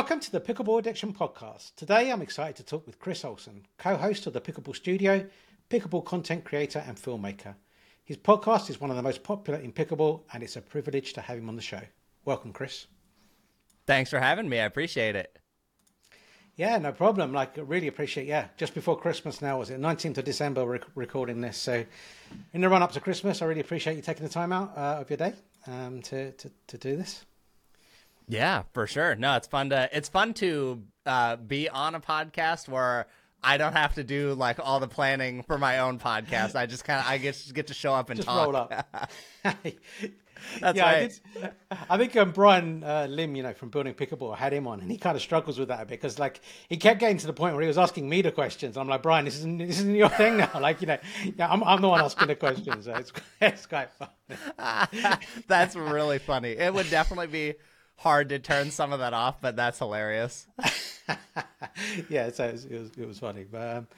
Welcome to the Pickleball Addiction Podcast. Today I'm excited to talk with Chris Olson, co host of the Pickleball Studio, pickleball content creator, and filmmaker. His podcast is one of the most popular in pickleball, and it's a privilege to have him on the show. Welcome, Chris. Thanks for having me. I appreciate it. Yeah, no problem. Like, really appreciate. Yeah, just before Christmas now was it? Nineteenth of December. We're recording this, so in the run up to Christmas, I really appreciate you taking the time out uh, of your day um, to, to to do this. Yeah, for sure. No, it's fun to it's fun to uh, be on a podcast where I don't have to do like all the planning for my own podcast. I just kind of I get get to show up and just talk. roll up. That's yeah, right. I, did, I think um, Brian uh, Lim, you know, from Building Pickleball, had him on, and he kind of struggles with that a bit because, like, he kept getting to the point where he was asking me the questions. I'm like, Brian, this isn't this isn't your thing now. Like, you know, yeah, I'm I'm the one asking the questions, so it's it's quite fun. that's really funny. It would definitely be hard to turn some of that off, but that's hilarious. yeah, so it was, it was, it was funny, but um,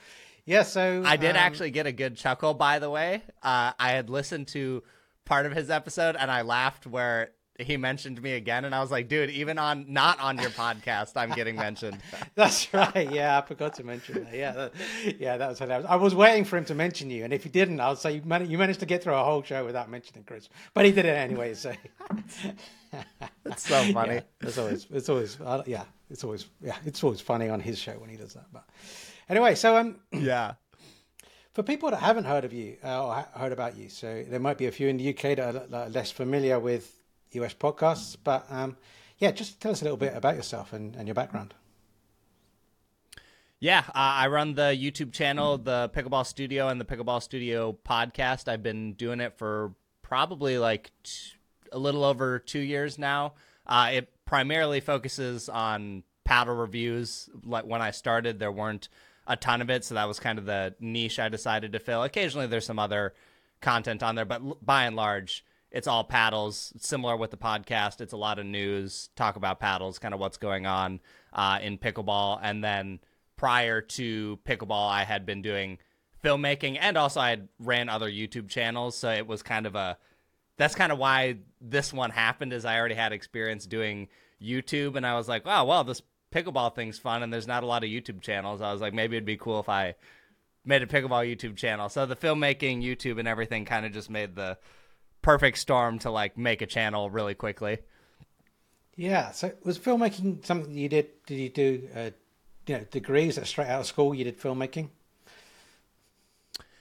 yeah. So I did um, actually get a good chuckle, by the way. Uh, I had listened to part of his episode and I laughed where he mentioned me again and I was like, dude, even on not on your podcast, I'm getting mentioned. That's right. Yeah, I forgot to mention that. Yeah, that, yeah, that was hilarious. I was waiting for him to mention you, and if he didn't, I'll say you, man- you managed to get through a whole show without mentioning Chris, but he did it anyway. So it's so funny. Yeah, it's always, it's always, uh, yeah, it's always, yeah, it's always funny on his show when he does that. But anyway, so um, Yeah. for people that haven't heard of you uh, or ha- heard about you, so there might be a few in the UK that are l- less familiar with US podcasts, but um, yeah, just tell us a little bit about yourself and, and your background. Yeah, uh, I run the YouTube channel, the Pickleball Studio, and the Pickleball Studio podcast. I've been doing it for probably like t- a little over two years now. Uh, it primarily focuses on paddle reviews. Like when I started, there weren't a ton of it, so that was kind of the niche I decided to fill. Occasionally, there's some other content on there, but l- by and large, it's all paddles. Similar with the podcast, it's a lot of news, talk about paddles, kind of what's going on uh, in pickleball, and then prior to pickleball, I had been doing filmmaking and also I had ran other YouTube channels. So it was kind of a that's kind of why this one happened is I already had experience doing YouTube and I was like, wow, well, this pickleball thing's fun and there's not a lot of YouTube channels. I was like, maybe it'd be cool if I made a pickleball YouTube channel. So the filmmaking, YouTube and everything kind of just made the perfect storm to like make a channel really quickly. Yeah. So was filmmaking something you did? Did you do, uh, you know, degrees that straight out of school? You did filmmaking.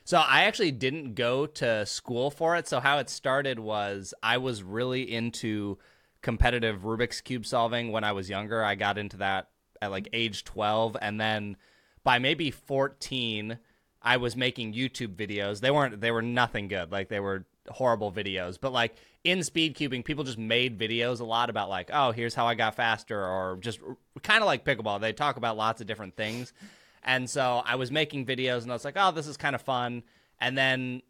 So I actually didn't go to school for it. So how it started was I was really into competitive Rubik's cube solving when I was younger. I got into that at like age 12 and then by maybe 14 I was making YouTube videos. They weren't they were nothing good. Like they were horrible videos. But like in speed cubing, people just made videos a lot about like, oh, here's how I got faster or just kind of like pickleball. They talk about lots of different things. And so I was making videos and I was like, oh, this is kind of fun. And then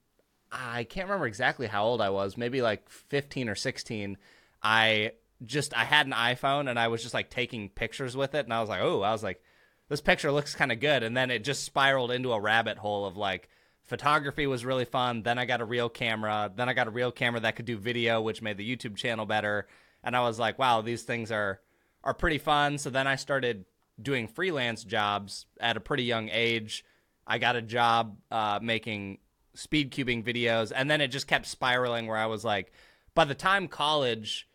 I can't remember exactly how old I was, maybe like 15 or 16. I just I had an iPhone and I was just like taking pictures with it and I was like, "Oh, I was like this picture looks kind of good." And then it just spiraled into a rabbit hole of like photography was really fun. Then I got a real camera. Then I got a real camera that could do video, which made the YouTube channel better. And I was like, "Wow, these things are are pretty fun." So then I started doing freelance jobs at a pretty young age. I got a job uh, making speed cubing videos, and then it just kept spiraling where I was like, by the time college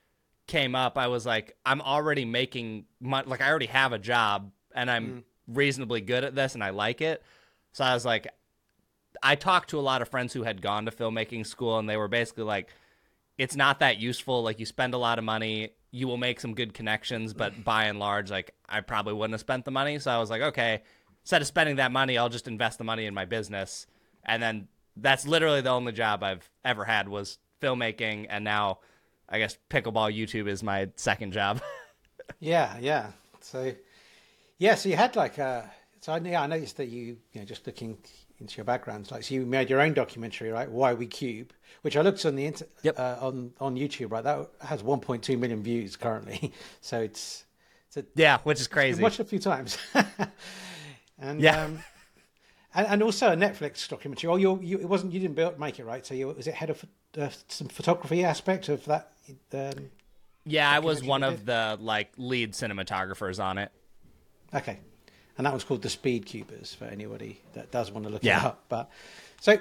came up, I was like, I'm already making money. Like, I already have a job and I'm mm. reasonably good at this and I like it. So I was like, I talked to a lot of friends who had gone to filmmaking school and they were basically like, it's not that useful. Like, you spend a lot of money, you will make some good connections, but by and large, like, I probably wouldn't have spent the money. So I was like, okay, instead of spending that money, I'll just invest the money in my business. And then that's literally the only job I've ever had was filmmaking. And now, I guess pickleball YouTube is my second job. yeah, yeah. So, yeah, so you had like uh so I, yeah, I noticed that you, you know, just looking into your backgrounds. like so you made your own documentary, right? Why We Cube, which I looked on the inter- yep. uh, on on YouTube, right? That has 1.2 million views currently, so it's, it's a, yeah, which is crazy. Watched a few times, and yeah. Um, and, and also a Netflix documentary. Oh, you, you it wasn't you didn't build, make it right. So you was it head of uh, some photography aspect of that? Um... Yeah, I was one of the like lead cinematographers on it. Okay, and that was called the Speed Cubers for anybody that does want to look Yeah. it up. But so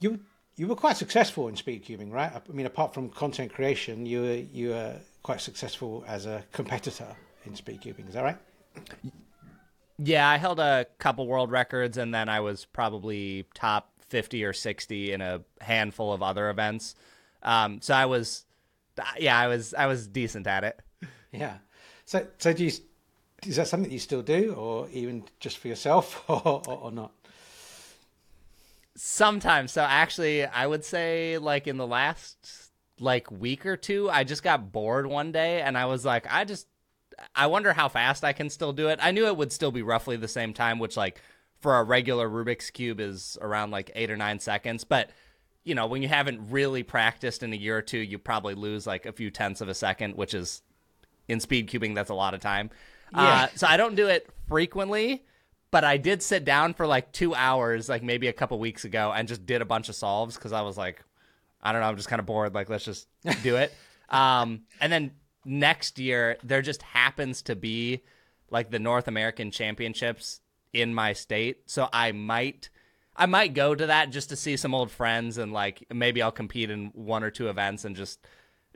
you you were quite successful in speed cubing, right? I mean, apart from content creation, you were you were quite successful as a competitor in speed cubing. Is that right? Yeah, I held a couple world records, and then I was probably top fifty or sixty in a handful of other events. Um, so I was, yeah, I was I was decent at it. Yeah. So so do you? Is that something you still do, or even just for yourself, or, or, or not? Sometimes. So actually, I would say like in the last like week or two, I just got bored one day and I was like, I just I wonder how fast I can still do it. I knew it would still be roughly the same time, which like for a regular Rubik's cube is around like 8 or 9 seconds, but you know, when you haven't really practiced in a year or two, you probably lose like a few tenths of a second, which is in speed cubing that's a lot of time. Uh, Yeah. so I don't do it frequently, but I did sit down for like two hours, like maybe a couple weeks ago, and just did a bunch of solves because I was like, I don't know, I'm just kind of bored. Like, let's just do it. um, and then next year, there just happens to be like the North American Championships in my state, so I might. I might go to that just to see some old friends and like maybe I'll compete in one or two events and just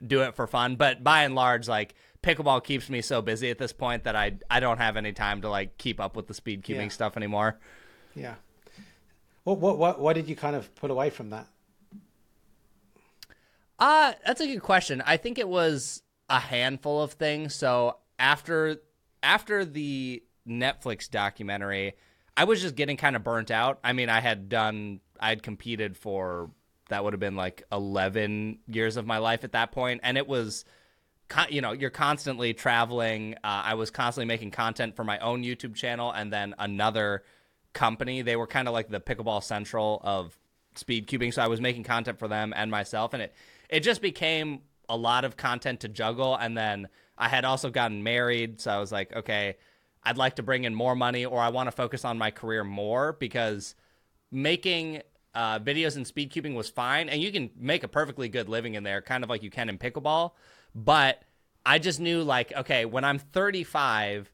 do it for fun. But by and large, like pickleball keeps me so busy at this point that I I don't have any time to like keep up with the speed cubing Yeah. stuff anymore. Yeah. What what what? Why did you kind of put away from that? Uh, that's a good question. I think it was a handful of things. So after after the Netflix documentary, I was just getting kind of burnt out. I mean, I had done I had competed for that would have been like 11 years of my life at that point and it was you know, you're constantly traveling. Uh, I was constantly making content for my own YouTube channel and then another company. They were kind of like the Pickleball Central of speed cubing. So I was making content for them and myself, and it it just became a lot of content to juggle. And then I had also gotten married, so I was like, okay, I'd like to bring in more money, or I want to focus on my career more because making uh, videos and speed cubing was fine, and you can make a perfectly good living in there, kind of like you can in pickleball. But I just knew, like, okay, when I'm 35,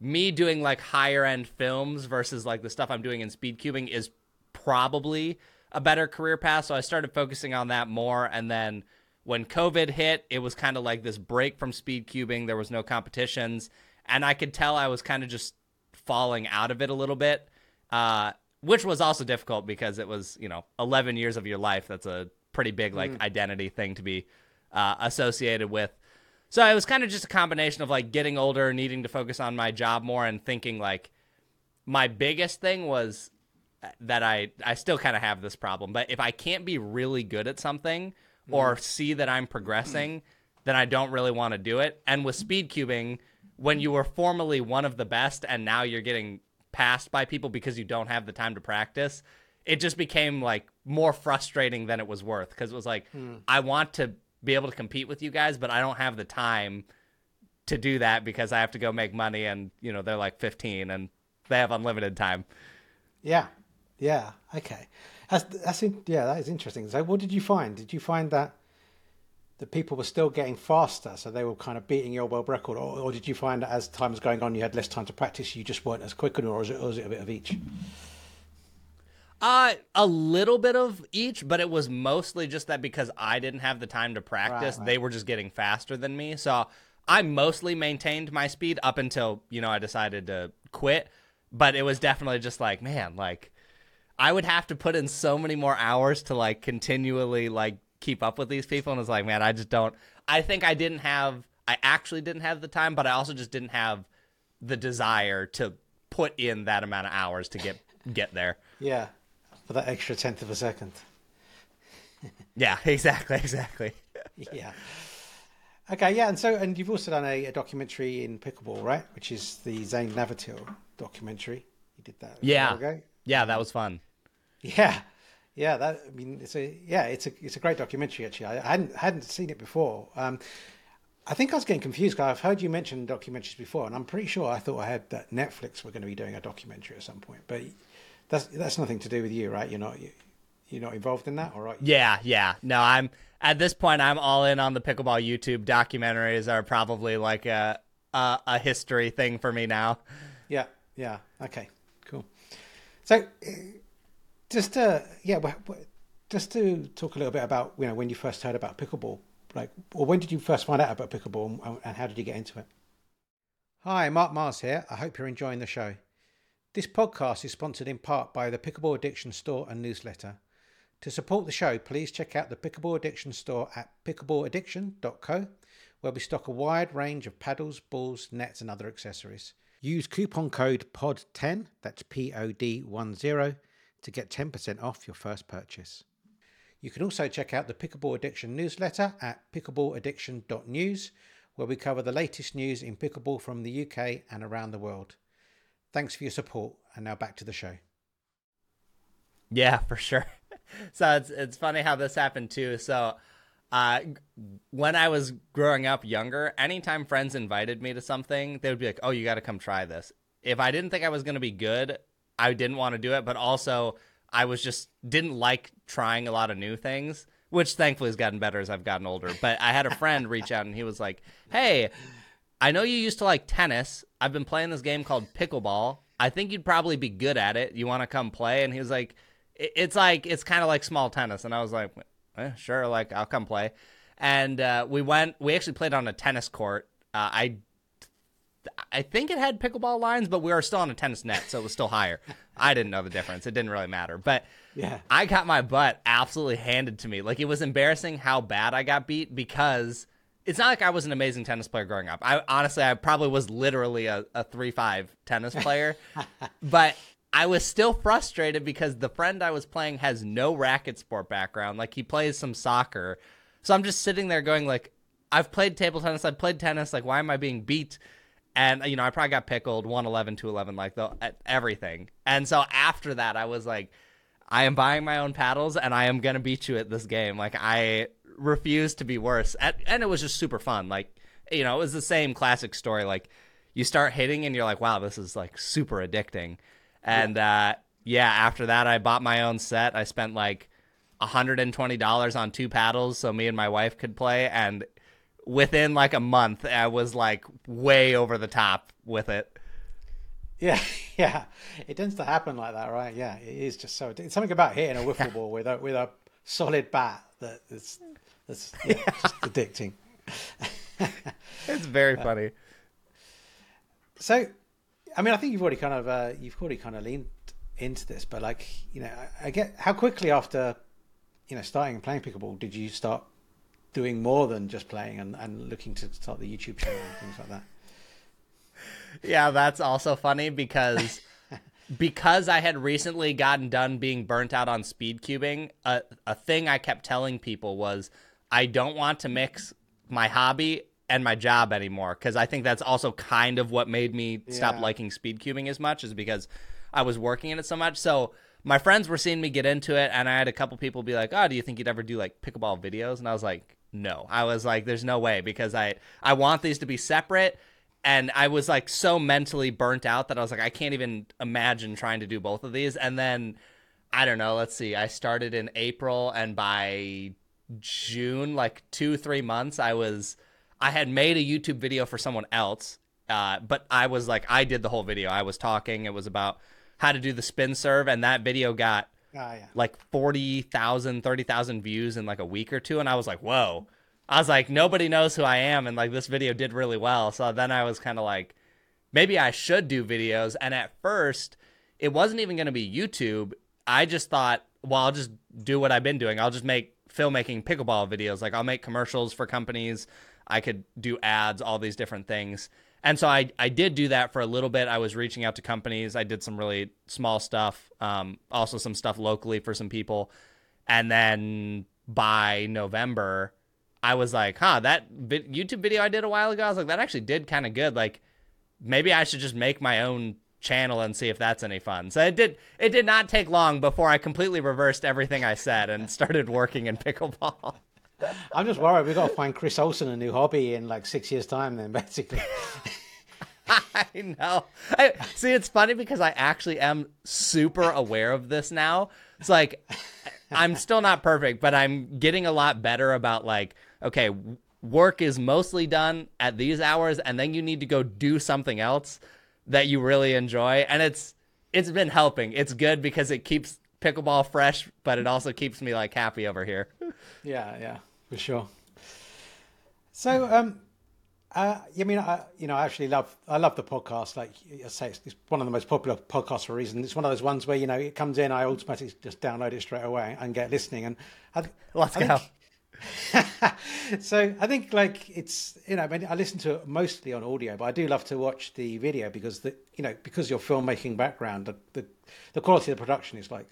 me doing like higher end films versus like the stuff I'm doing in speed cubing is probably a better career path. So I started focusing on that more. And then when COVID hit, it was kind of like this break from speed cubing. There was no competitions. And I could tell I was kind of just falling out of it a little bit, uh, which was also difficult because it was, you know, 11 years of your life. That's a pretty big like mm. identity thing to be uh, associated with. So it was kind of just a combination of like getting older, needing to focus on my job more, and thinking like my biggest thing was uh, that I I still kind of have this problem. But if I can't be really good at something mm. or see that I'm progressing, then I don't really want to do it. And with mm. speed cubing, when you were formerly one of the best and now you're getting passed by people because you don't have the time to practice, it just became like more frustrating than it was worth because it was like hmm. I want to be able to compete with you guys, but I don't have the time to do that because I have to go make money and you know they're like 15 and they have unlimited time. Yeah, yeah, okay. That's that's in, yeah, that is interesting. So, what did you find? Did you find that the people were still getting faster, so they were kind of beating your world record, or, or did you find that as time was going on, you had less time to practice, you just weren't as quick, or was it, or was it a bit of each? Uh, a little bit of each, but it was mostly just that because I didn't have the time to practice, Right, right. they were just getting faster than me. So I mostly maintained my speed up until, you know, I decided to quit. But it was definitely just like, man, like I would have to put in so many more hours to like continually like keep up with these people. And it's like, man, I just don't. I think I didn't have, I actually didn't have the time, but I also just didn't have the desire to put in that amount of hours to get get there. Yeah, for that extra tenth of a second. Yeah, exactly, exactly. yeah. Okay, yeah, and so and you've also done a, a documentary in pickleball, right? Which is the Zane Navratil documentary. You did that. a Yeah. ago. Yeah, that was fun. Yeah, yeah. That I mean, it's a yeah, it's a it's a great documentary. Actually, I hadn't hadn't seen it before. Um, I think I was getting confused because I've heard you mention documentaries before, and I'm pretty sure I thought I had that Netflix were going to be doing a documentary at some point. But that's that's nothing to do with you, right? You're not you, you're not involved in that, all right? Yeah, yeah. No, I'm at this point, I'm all in on the pickleball YouTube documentaries. Are probably like a a, a history thing for me now. Yeah, yeah. Okay, cool. So, just to yeah, just to talk a little bit about you know when you first heard about pickleball, like, or when did you first find out about pickleball, and how did you get into it? Hi, Mark Mars here. I hope you're enjoying the show. This podcast is sponsored in part by the Pickleball Addiction Store and newsletter. To support the show, please check out the Pickleball Addiction Store at pickleballaddiction.co, where we stock a wide range of paddles, balls, nets, and other accessories. Use coupon code POD10, that's P O D 10, to get 10% off your first purchase. You can also check out the Pickleball Addiction newsletter at pickleballaddiction.news, where we cover the latest news in pickleball from the UK and around the world. Thanks for your support, and now back to the show. Yeah, for sure. so it's it's funny how this happened too. So uh, when I was growing up younger, anytime friends invited me to something, they would be like, "Oh, you got to come try this." If I didn't think I was going to be good, I didn't want to do it. But also, I was just didn't like trying a lot of new things, which thankfully has gotten better as I've gotten older. But I had a friend reach out and he was like, "Hey, I know you used to like tennis. I've been playing this game called pickleball. I think you'd probably be good at it. You want to come play?" And he was like, "It's like it's kind of like small tennis." And I was like, eh, sure, like I'll come play. And uh, we went. We actually played on a tennis court. Uh, I I think it had pickleball lines, but we were still on a tennis net, so it was still higher. I didn't know the difference. It didn't really matter. But yeah, I got my butt absolutely handed to me. Like it was embarrassing how bad I got beat because it's not like I was an amazing tennis player growing up. I honestly, I probably was literally a, a three five tennis player, but I was still frustrated because the friend I was playing has no racket sport background. Like he plays some soccer. So I'm just sitting there going like I've played table tennis, I've played tennis, like why am I being beat? And you know, I probably got pickled 111 to 11 like the everything. And so after that I was like I am buying my own paddles and I am going to beat you at this game. Like I refuse to be worse. And, and it was just super fun. Like you know, it was the same classic story like you start hitting and you're like wow, this is like super addicting and yeah. Uh, yeah, after that, I bought my own set. I spent like $120 on two paddles so me and my wife could play. And within like a month, I was like way over the top with it. Yeah, yeah, it tends to happen like that, right? Yeah, it is just so. It's something about hitting a wiffle ball with a with a solid bat that is that's yeah, just addicting. it's very funny. So, I mean, I think you've already kind of uh, you've already kind of leaned into this, but like you know, I, I get how quickly after you know starting playing pickleball did you start doing more than just playing and, and looking to start the YouTube channel and things like that? Yeah, that's also funny because because I had recently gotten done being burnt out on speed cubing, a, a thing I kept telling people was I don't want to mix my hobby and my job anymore because I think that's also kind of what made me stop liking speed cubing as much is because I was working in it so much. So my friends were seeing me get into it, and I had a couple people be like, "Oh, do you think you'd ever do like pickleball videos?" And I was like, "No." I was like, "There's no way," because I I want these to be separate. And I was like so mentally burnt out that I was like, I can't even imagine trying to do both of these. And then I don't know. Let's see. I started in April, and by June, like two, three months, I was I had made a YouTube video for someone else, uh, but I was like, I did the whole video. I was talking. It was about how to do the spin serve, and that video got oh, yeah. like 40,000, 30,000 views in like a week or two. And I was like, whoa. I was like, nobody knows who I am. And like, this video did really well. So then I was kind of like, maybe I should do videos. And at first, it wasn't even going to be YouTube. I just thought, well, I'll just do what I've been doing. I'll just make filmmaking pickleball videos. Like, I'll make commercials for companies. I could do ads, all these different things. And so I, I did do that for a little bit. I was reaching out to companies. I did some really small stuff, um, also some stuff locally for some people. And then by November, I was like, huh, that YouTube video I did a while ago, I was like, that actually did kind of good. Like, maybe I should just make my own channel and see if that's any fun. So it did it did not take long before I completely reversed everything I said and started working in pickleball. I'm just worried we've got to find Chris Olson a new hobby in like six years' time. Then basically. I know. I, see, it's funny because I actually am super aware of this now. It's like I'm still not perfect, but I'm getting a lot better about like, okay, work is mostly done at these hours, and then you need to go do something else that you really enjoy, and it's it's been helping. It's good because it keeps pickleball fresh, but it also keeps me like happy over here. Yeah, yeah, for sure. So, um, uh, I mean, I, you know, I actually love, I love the podcast. Like I say, it's, it's one of the most popular podcasts for a reason. It's one of those ones where you know it comes in, I automatically just download it straight away and get listening. And I, let's I go. Think, so I think like it's you know I, mean, I listen to it mostly on audio, but I do love to watch the video because the you know because your filmmaking background, the, the the quality of the production is like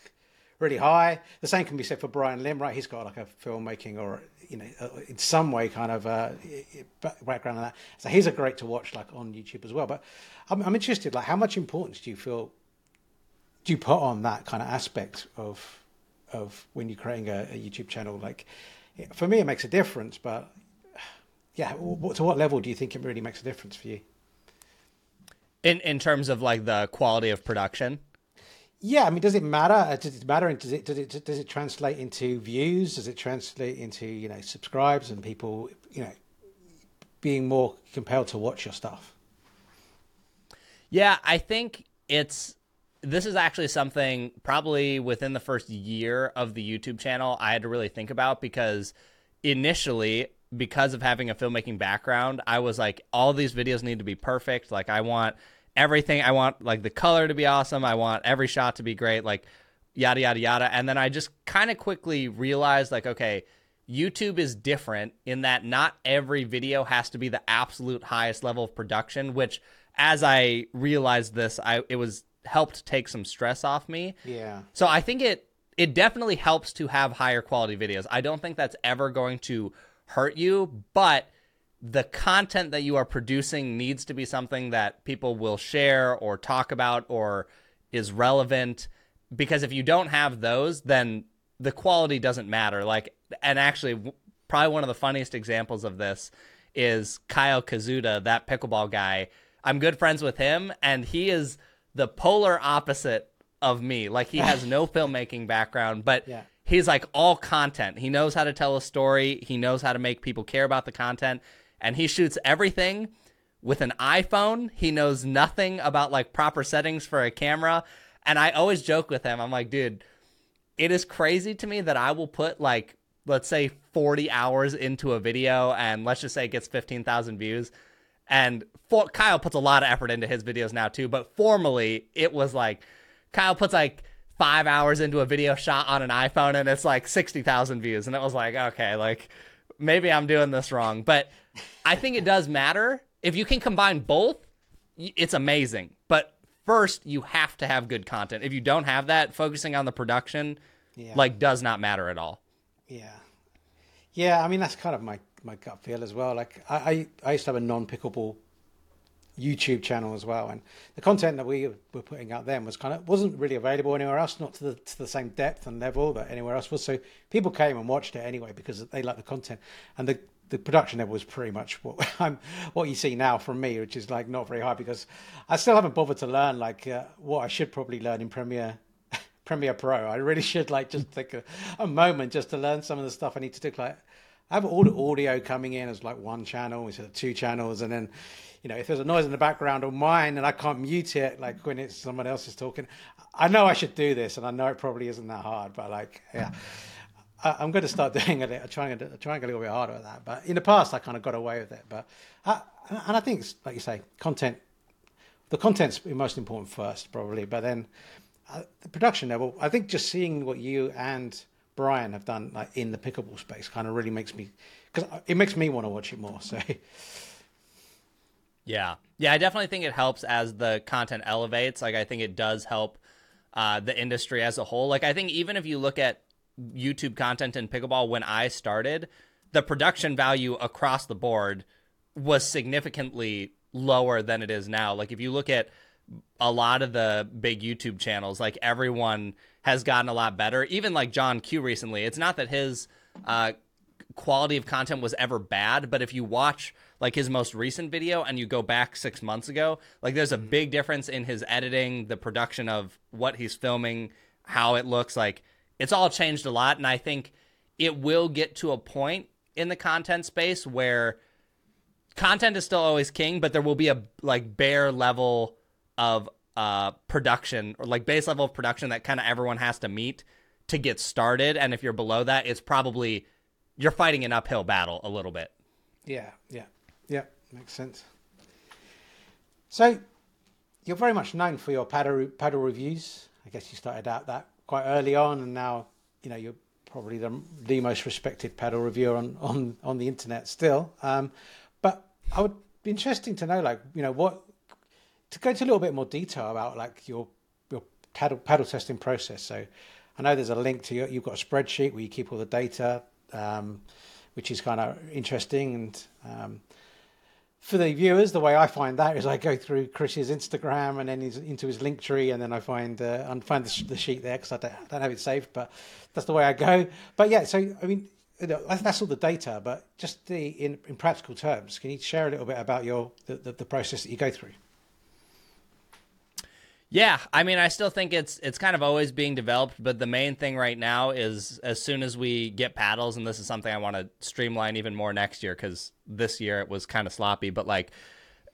really high. The same can be said for Brian Lim, right? He's got like a filmmaking or you know uh, in some way kind of uh, background on that. So he's a great to watch like on YouTube as well. But I'm, I'm interested, like how much importance do you feel do you put on that kind of aspect of of when you're creating a, a YouTube channel? Like for me, it makes a difference, but yeah, to what level do you think it really makes a difference for you? In in terms of like the quality of production. Yeah, I mean, does it matter? Uh, does it matter? Does it does it does it translate into views? Does it translate into you know subscribes and people you know being more compelled to watch your stuff? Yeah, I think it's this is actually something probably within the first year of the YouTube channel I had to really think about because initially because of having a filmmaking background, I was like all these videos need to be perfect. Like I want everything. I want like the color to be awesome. I want every shot to be great. Like yada yada yada. And then I just kind of quickly realized like, okay, YouTube is different in that not every video has to be the absolute highest level of production. Which, as I realized this, I it was helped take some stress off me. Yeah. So I think it it definitely helps to have higher quality videos. I don't think that's ever going to hurt you, but the content that you are producing needs to be something that people will share or talk about or is relevant. Because if you don't have those then the quality doesn't matter. Like and actually probably one of the funniest examples of this is Kyle Koszuta that pickleball guy. I'm good friends with him and he is the polar opposite of me. Like he has no filmmaking background but yeah. he's like all content. He knows how to tell a story. He knows how to make people care about the content and he shoots everything with an iPhone. He knows nothing about like proper settings for a camera. And I always joke with him. I'm like, dude, it is crazy to me that I will put like let's say 40 hours into a video and let's just say it gets 15,000 views. And for, Kyle puts a lot of effort into his videos now too, but formally it was like Kyle puts like 5 hours into a video shot on an iPhone and it's like 60,000 views and it was like okay, like maybe I'm doing this wrong, but I think it does matter. If you can combine both, it's amazing. But first, you have to have good content. If you don't have that, focusing on the production yeah. like does not matter at all. Yeah. Yeah, I mean that's kind of my my gut feel as well. Like I I, I used to have a non pickleball YouTube channel as well, and the content that we were putting out then was kind of wasn't really available anywhere else, not to the to the same depth and level that anywhere else was. So people came and watched it anyway because they liked the content, and the the production level was pretty much what I'm what you see now from me, which is like not very high because I still haven't bothered to learn like uh, what I should probably learn in Premiere. Premiere Pro. I really should like just take a, a moment just to learn some of the stuff I need to do. Like I have all the audio coming in as like one channel instead of two channels, and then you know, if there's a noise in the background of mine and I can't mute it, like when it's someone else is talking, I know I should do this, and I know it probably isn't that hard, but like, yeah. I, am going to start doing it, trying to trying a little bit harder at that. But in the past, I kind of got away with it. But I, and I think, like you say, content. The content's most important first, probably, but then uh, the production level. I think just seeing what you and Brian have done, like in the pickleball space, kind of really makes me because it makes me want to watch it more. So. Yeah. Yeah, I definitely think it helps as the content elevates. Like I think it does help uh, the industry as a whole. Like I think even if you look at YouTube content in pickleball when I started, the production value across the board was significantly lower than it is now. Like if you look at a lot of the big YouTube channels, like everyone has gotten a lot better. Even like John Q recently, it's not that his uh, quality of content was ever bad, but if you watch like his most recent video and you go back six months ago, like there's a big difference in his editing, the production of what he's filming, how it looks like. It's all changed a lot, and I think it will get to a point in the content space where content is still always king, but there will be a like bare level of uh, production or like base level of production that kind of everyone has to meet to get started. And if you're below that, it's probably you're fighting an uphill battle a little bit. Yeah, yeah, yeah, makes sense. So you're very much known for your paddle paddle reviews. I guess you started out that quite early on, and now you know you're probably the, the most respected paddle reviewer on on on the internet still. Um, but I would be interesting to know, like you know, what to go into a little bit more detail about like your your paddle paddle testing process. So I know there's a link to your, you've got a spreadsheet where you keep all the data, um, which is kind of interesting and. Um, for the viewers, the way I find that is I go through Chris's Instagram and then he's into his link tree, and then I find uh, and find the, the, sheet there because I don't, don't, have it saved, but that's the way I go. But yeah, so I mean, that's all the data, but just the in, in practical terms, can you share a little bit about your the, the, the process that you go through? Yeah, I mean, I still think it's it's kind of always being developed, but the main thing right now is as soon as we get paddles, and this is something I want to streamline even more next year because this year it was kind of sloppy. But like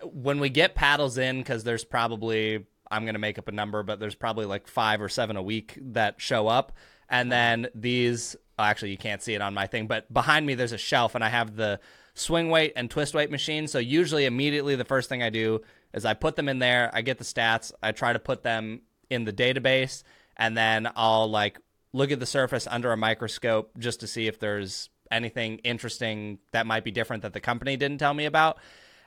when we get paddles in, because there's probably I'm gonna make up a number, but there's probably like five or seven a week that show up, and then these oh, actually you can't see it on my thing, but behind me there's a shelf, and I have the swing weight and twist weight machine. So usually immediately the first thing I do is I put them in there, I get the stats, I try to put them in the database, and then I'll like look at the surface under a microscope just to see if there's anything interesting that might be different that the company didn't tell me about.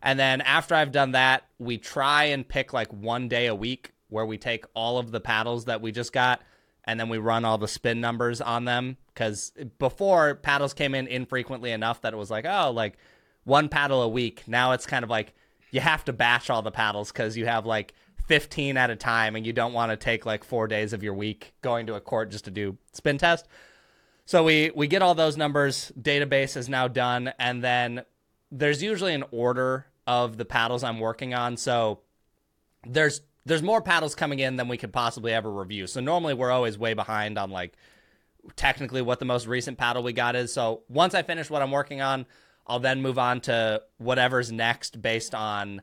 And then after I've done that, we try and pick like one day a week where we take all of the paddles that we just got and then we run all the spin numbers on them because before paddles came in infrequently enough that it was like oh like one paddle a week now it's kind of like you have to batch all the paddles because you have like 15 at a time and you don't want to take like four days of your week going to a court just to do spin test. So we we get all those numbers. Database is now done, and then there's usually an order of the paddles I'm working on. So there's there's more paddles coming in than we could possibly ever review. So normally we're always way behind on like technically what the most recent paddle we got is. So once I finish what I'm working on, I'll then move on to whatever's next based on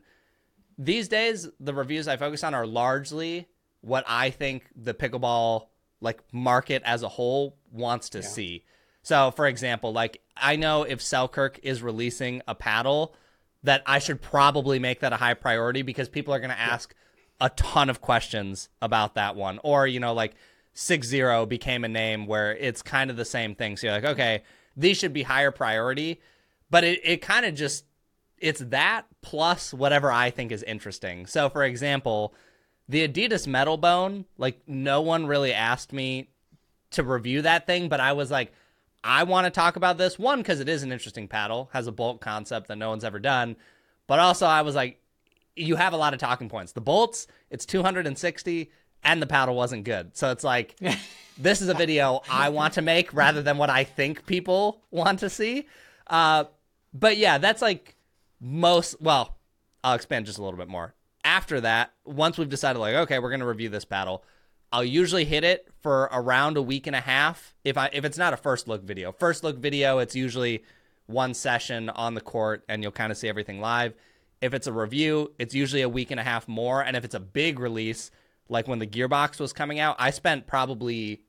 these days the reviews I focus on are largely what I think the pickleball like market as a whole wants to yeah. see. So for example, like I know if Selkirk is releasing a paddle that I should probably make that a high priority because people are going to ask yeah. a ton of questions about that one or you know like 6-0 became a name where it's kind of the same thing. So you're like, okay, these should be higher priority but it, it kind of just it's that plus whatever I think is interesting. So for example, the Adidas Metalbone, like no one really asked me to review that thing, but I was like, I want to talk about this one because it is an interesting paddle, has a bolt concept that no one's ever done, but also I was like, you have a lot of talking points. The bolts, it's 260, and the paddle wasn't good, so it's like. this is a video I want to make rather than what I think people want to see. Uh, but yeah, that's like most. Well, I'll expand just a little bit more. After that, once we've decided, like, okay, we're gonna review this battle, I'll usually hit it for around a week and a half. If I if it's not a first look video, first look video, it's usually one session on the court, and you'll kind of see everything live. If it's a review, it's usually a week and a half more. And if it's a big release, like when the Gearbox was coming out, I spent probably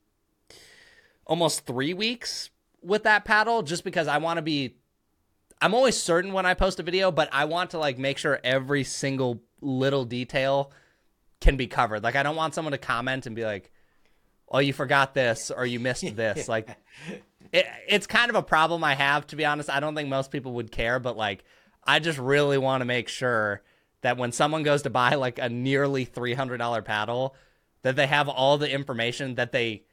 almost three weeks with that paddle just because I want to be I'm always certain when I post a video, but I want to like make sure every single little detail can be covered. Like I don't want someone to comment and be like, "Oh, you forgot this or you missed this." like it, it's kind of a problem I have to be honest. I don't think most people would care, but like I just really want to make sure that when someone goes to buy like a nearly $300 paddle that they have all the information that they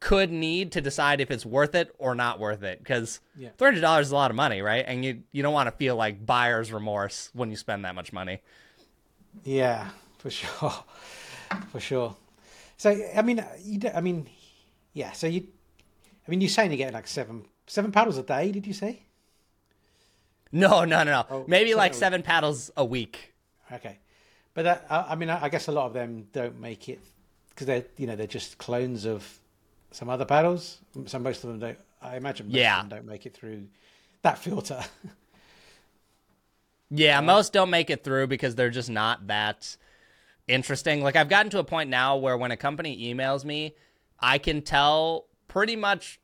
could need to decide if it's worth it or not worth it because yeah. $300 is a lot of money right? And you you don't want to feel like buyer's remorse when you spend that much money. Yeah for sure for sure. So i mean you i mean yeah so you i mean you're saying you get like seven seven paddles a day did you say? No no no no. Oh, maybe like seven paddles a week. Okay. But that, I, I mean I guess a lot of them don't make it because they're you know they're just clones of some other paddles. Some most of them don't. I imagine most Yeah. of them don't make it through that filter. Yeah, most don't make it through because they're just not that interesting. Like I've gotten to a point now where when a company emails me, I can tell pretty much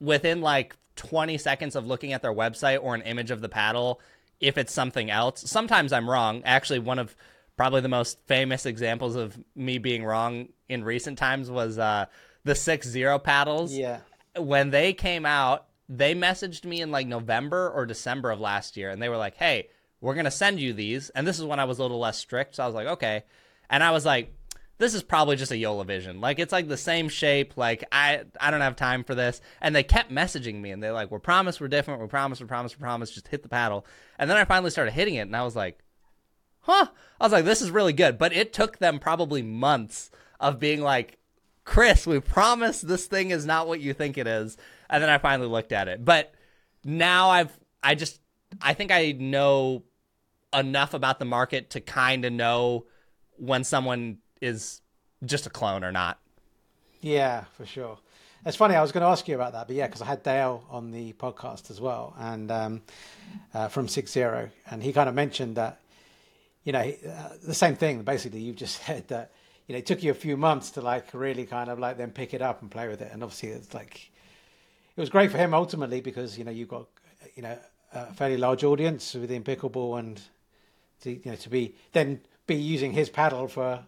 within like 20 seconds of looking at their website or an image of the paddle if it's something else. Sometimes I'm wrong. Actually, one of probably the most famous examples of me being wrong in recent times was uh the 6-0 paddles yeah. when they came out, they messaged me in like November or December of last year, and they were like, "Hey, we're gonna send you these." And this is when I was a little less strict, so I was like, "Okay," and I was like. This is probably just a JOOLA Vision. Like it's like the same shape. Like I I don't have time for this. And they kept messaging me and they're like, We're promised we're different, we promise, we promise, we promise, just hit the paddle. And then I finally started hitting it and I was like, huh? I was like, this is really good. But it took them probably months of being like, Chris, we promise this thing is not what you think it is. And then I finally looked at it. But now I've, I just, I think I know enough about the market to kind of know when someone is just a clone or not. Yeah, for sure. It's funny. I was going to ask you about that, but yeah, because I had Dale on the podcast as well, and um, uh, from Six Zero, and he kind of mentioned that, you know, he- uh, the same thing. Basically, you've just said that, you know, it took you a few months to like really kind of like then pick it up and play with it, and obviously it's like, it was great for him ultimately because you know you got, you know, a fairly large audience within pickleball, and to you know to be then be using his paddle for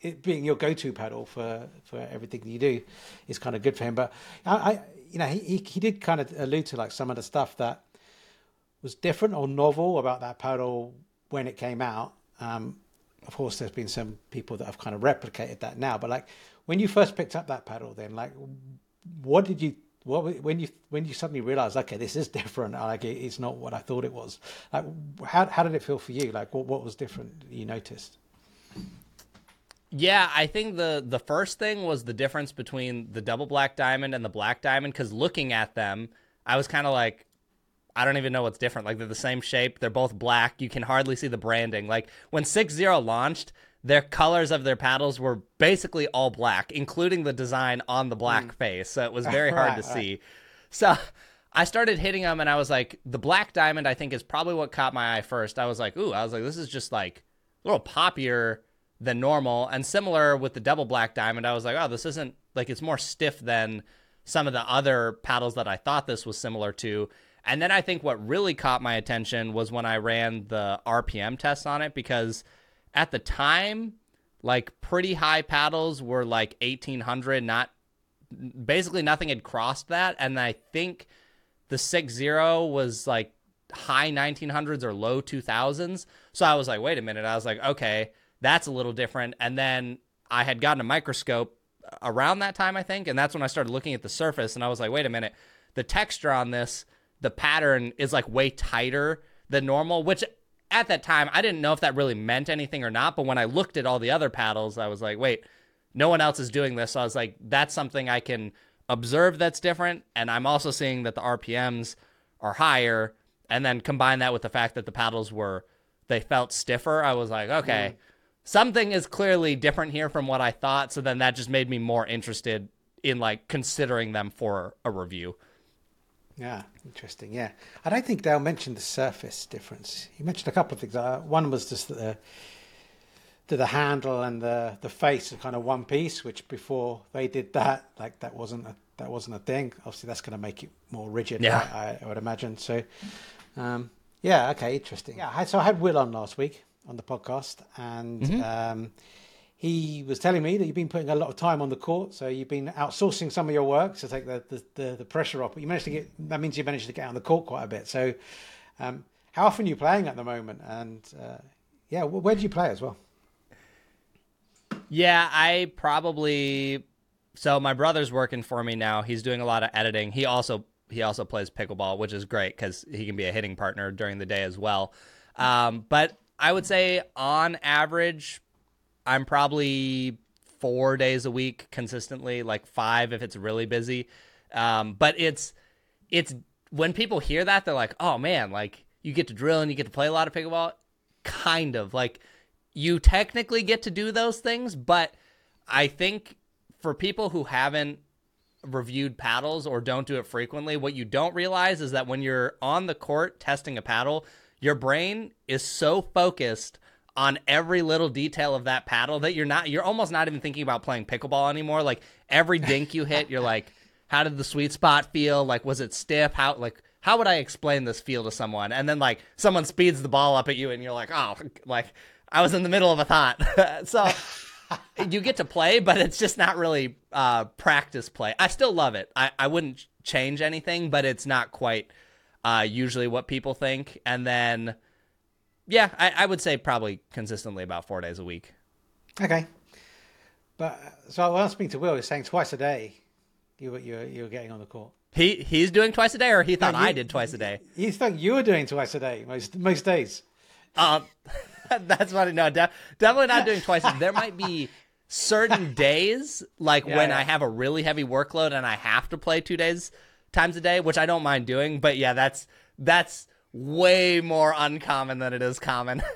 it being your go-to paddle for for everything you do is kind of good for him. But I, I you know, he, he did kind of allude to like some of the stuff that was different or novel about that paddle when it came out. Um, of course, there's been some people that have kind of replicated that now. But like when you first picked up that paddle, then like what did you what when you when you suddenly realized okay this is different like it, it's not what I thought it was like how how did it feel for you like what what was different you noticed Yeah, I think the the first thing was the difference between the double black diamond and the black diamond because looking at them, I was kind of like, I don't even know what's different. Like they're the same shape, they're both black. You can hardly see the branding. Like when 6-0 launched, their colors of their paddles were basically all black, including the design on the black hmm. face. So it was very hard to see. So I started hitting them, and I was like, the black diamond, I think, is probably what caught my eye first. I was like, ooh, I was like, this is just like a little poppier than normal. And similar with the double black diamond, I was like, oh, this isn't like it's more stiff than some of the other paddles that I thought this was similar to. And then I think what really caught my attention was when I ran the RPM tests on it because at the time, like pretty high paddles were like 1800, not basically nothing had crossed that. And I think the 6-0 was like high 1900s or low 2000s. So I was like, wait a minute. I was like, okay, that's a little different. And then I had gotten a microscope around that time, I think. And that's when I started looking at the surface and I was like, wait a minute. The texture on this, the pattern is like way tighter than normal, which at that time I didn't know if that really meant anything or not. But when I looked at all the other paddles, I was like, wait, no one else is doing this. So I was like, that's something I can observe that's different. And I'm also seeing that the RPMs are higher. And then combine that with the fact that the paddles were, they felt stiffer. I was like, okay, mm-hmm. something is clearly different here from what I thought. So then that just made me more interested in like considering them for a review. Yeah, interesting. Yeah, I don't think Dale mentioned the surface difference. He mentioned a couple of things. Uh, one was just that the, the handle and the the face are kind of one piece, which before they did that, like that wasn't a that wasn't a thing. Obviously, that's going to make it more rigid. Yeah. I, I would imagine. So, um, yeah, okay, interesting. Yeah, so I had Will on last week on the podcast, and um, he was telling me that you've been putting a lot of time on the court, so you've been outsourcing some of your work to take the, the, the, the pressure off. But you managed to get that means you managed to get on the court quite a bit. So, um, how often are you playing at the moment? And uh, yeah, where do you play as well? Yeah, I probably so my brother's working for me now. He's doing a lot of editing. He also he also plays pickleball, which is great because he can be a hitting partner during the day as well. Um, but I would say on average, I'm probably four days a week consistently, like five if it's really busy. Um, but it's it's when people hear that they're like, oh man, like you get to drill and you get to play a lot of pickleball. Kind of like you technically get to do those things, but I think for people who haven't reviewed paddles or don't do it frequently, what you don't realize is that when you're on the court testing a paddle, your brain is so focused on every little detail of that paddle that you're not you're almost not even thinking about playing pickleball anymore. Like every dink you hit, you're like, how did the sweet spot feel? Like was it stiff? How like how would I explain this feel to someone? And then like someone speeds the ball up at you and you're like, oh like I was in the middle of a thought. so you get to play, but it's just not really uh, practice play. I still love it. I, I wouldn't change anything, but it's not quite uh, usually what people think. And then, yeah, I, I would say probably consistently about four days a week. Okay. But so when I was speaking to Will, he's saying twice a day you were, you were, you were getting on the court. He he's doing twice a day, or he thought no, you, I did twice a day. He thought you were doing twice a day most most days. Um, that's funny. No, de- definitely not doing twice. There might be certain days, like yeah, when yeah. I have a really heavy workload and I have to play two days times a day, which I don't mind doing. But yeah, that's that's way more uncommon than it is common.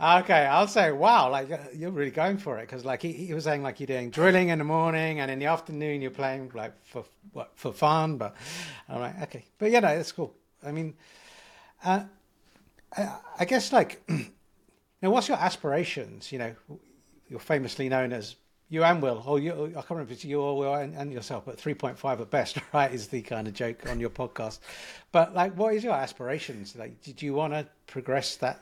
Okay, I'll say, wow, like uh, you're really going for it because, like, he, he, was saying, like, you're doing drilling in the morning and in the afternoon you're playing like for what for fun. But I'm like, okay, but yeah, no, it's cool. I mean, uh, I, I guess like Now, what's your aspirations? You know, you're famously known as you and Will, or you, I can't remember if it's you or Will and, and yourself, but 3.5 at best, right? Is the kind of joke on your podcast. But like, what is your aspirations? Like, did you want to progress that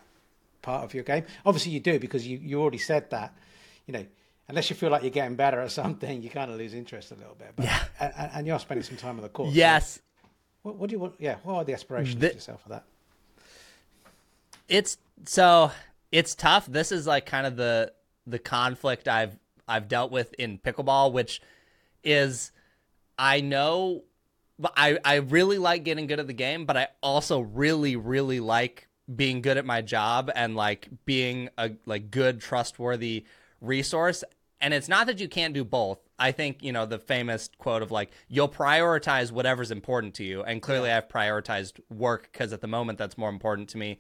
part of your game? Obviously, you do because you, you already said that. You know, unless you feel like you're getting better at something, you kind of lose interest a little bit. But, yeah. And, and, you're spending some time on the course. Yes. So what, what, do you want? Yeah. What are the aspirations the, yourself for that? It's so it's tough. This is like kind of the the conflict I've I've dealt with in pickleball, which is I know I I really like getting good at the game, but I also really really like being good at my job and like being a like good trustworthy resource. And it's not that you can't do both. I think, you know, the famous quote of like, you'll prioritize whatever's important to you. And clearly I've prioritized work because at the moment that's more important to me.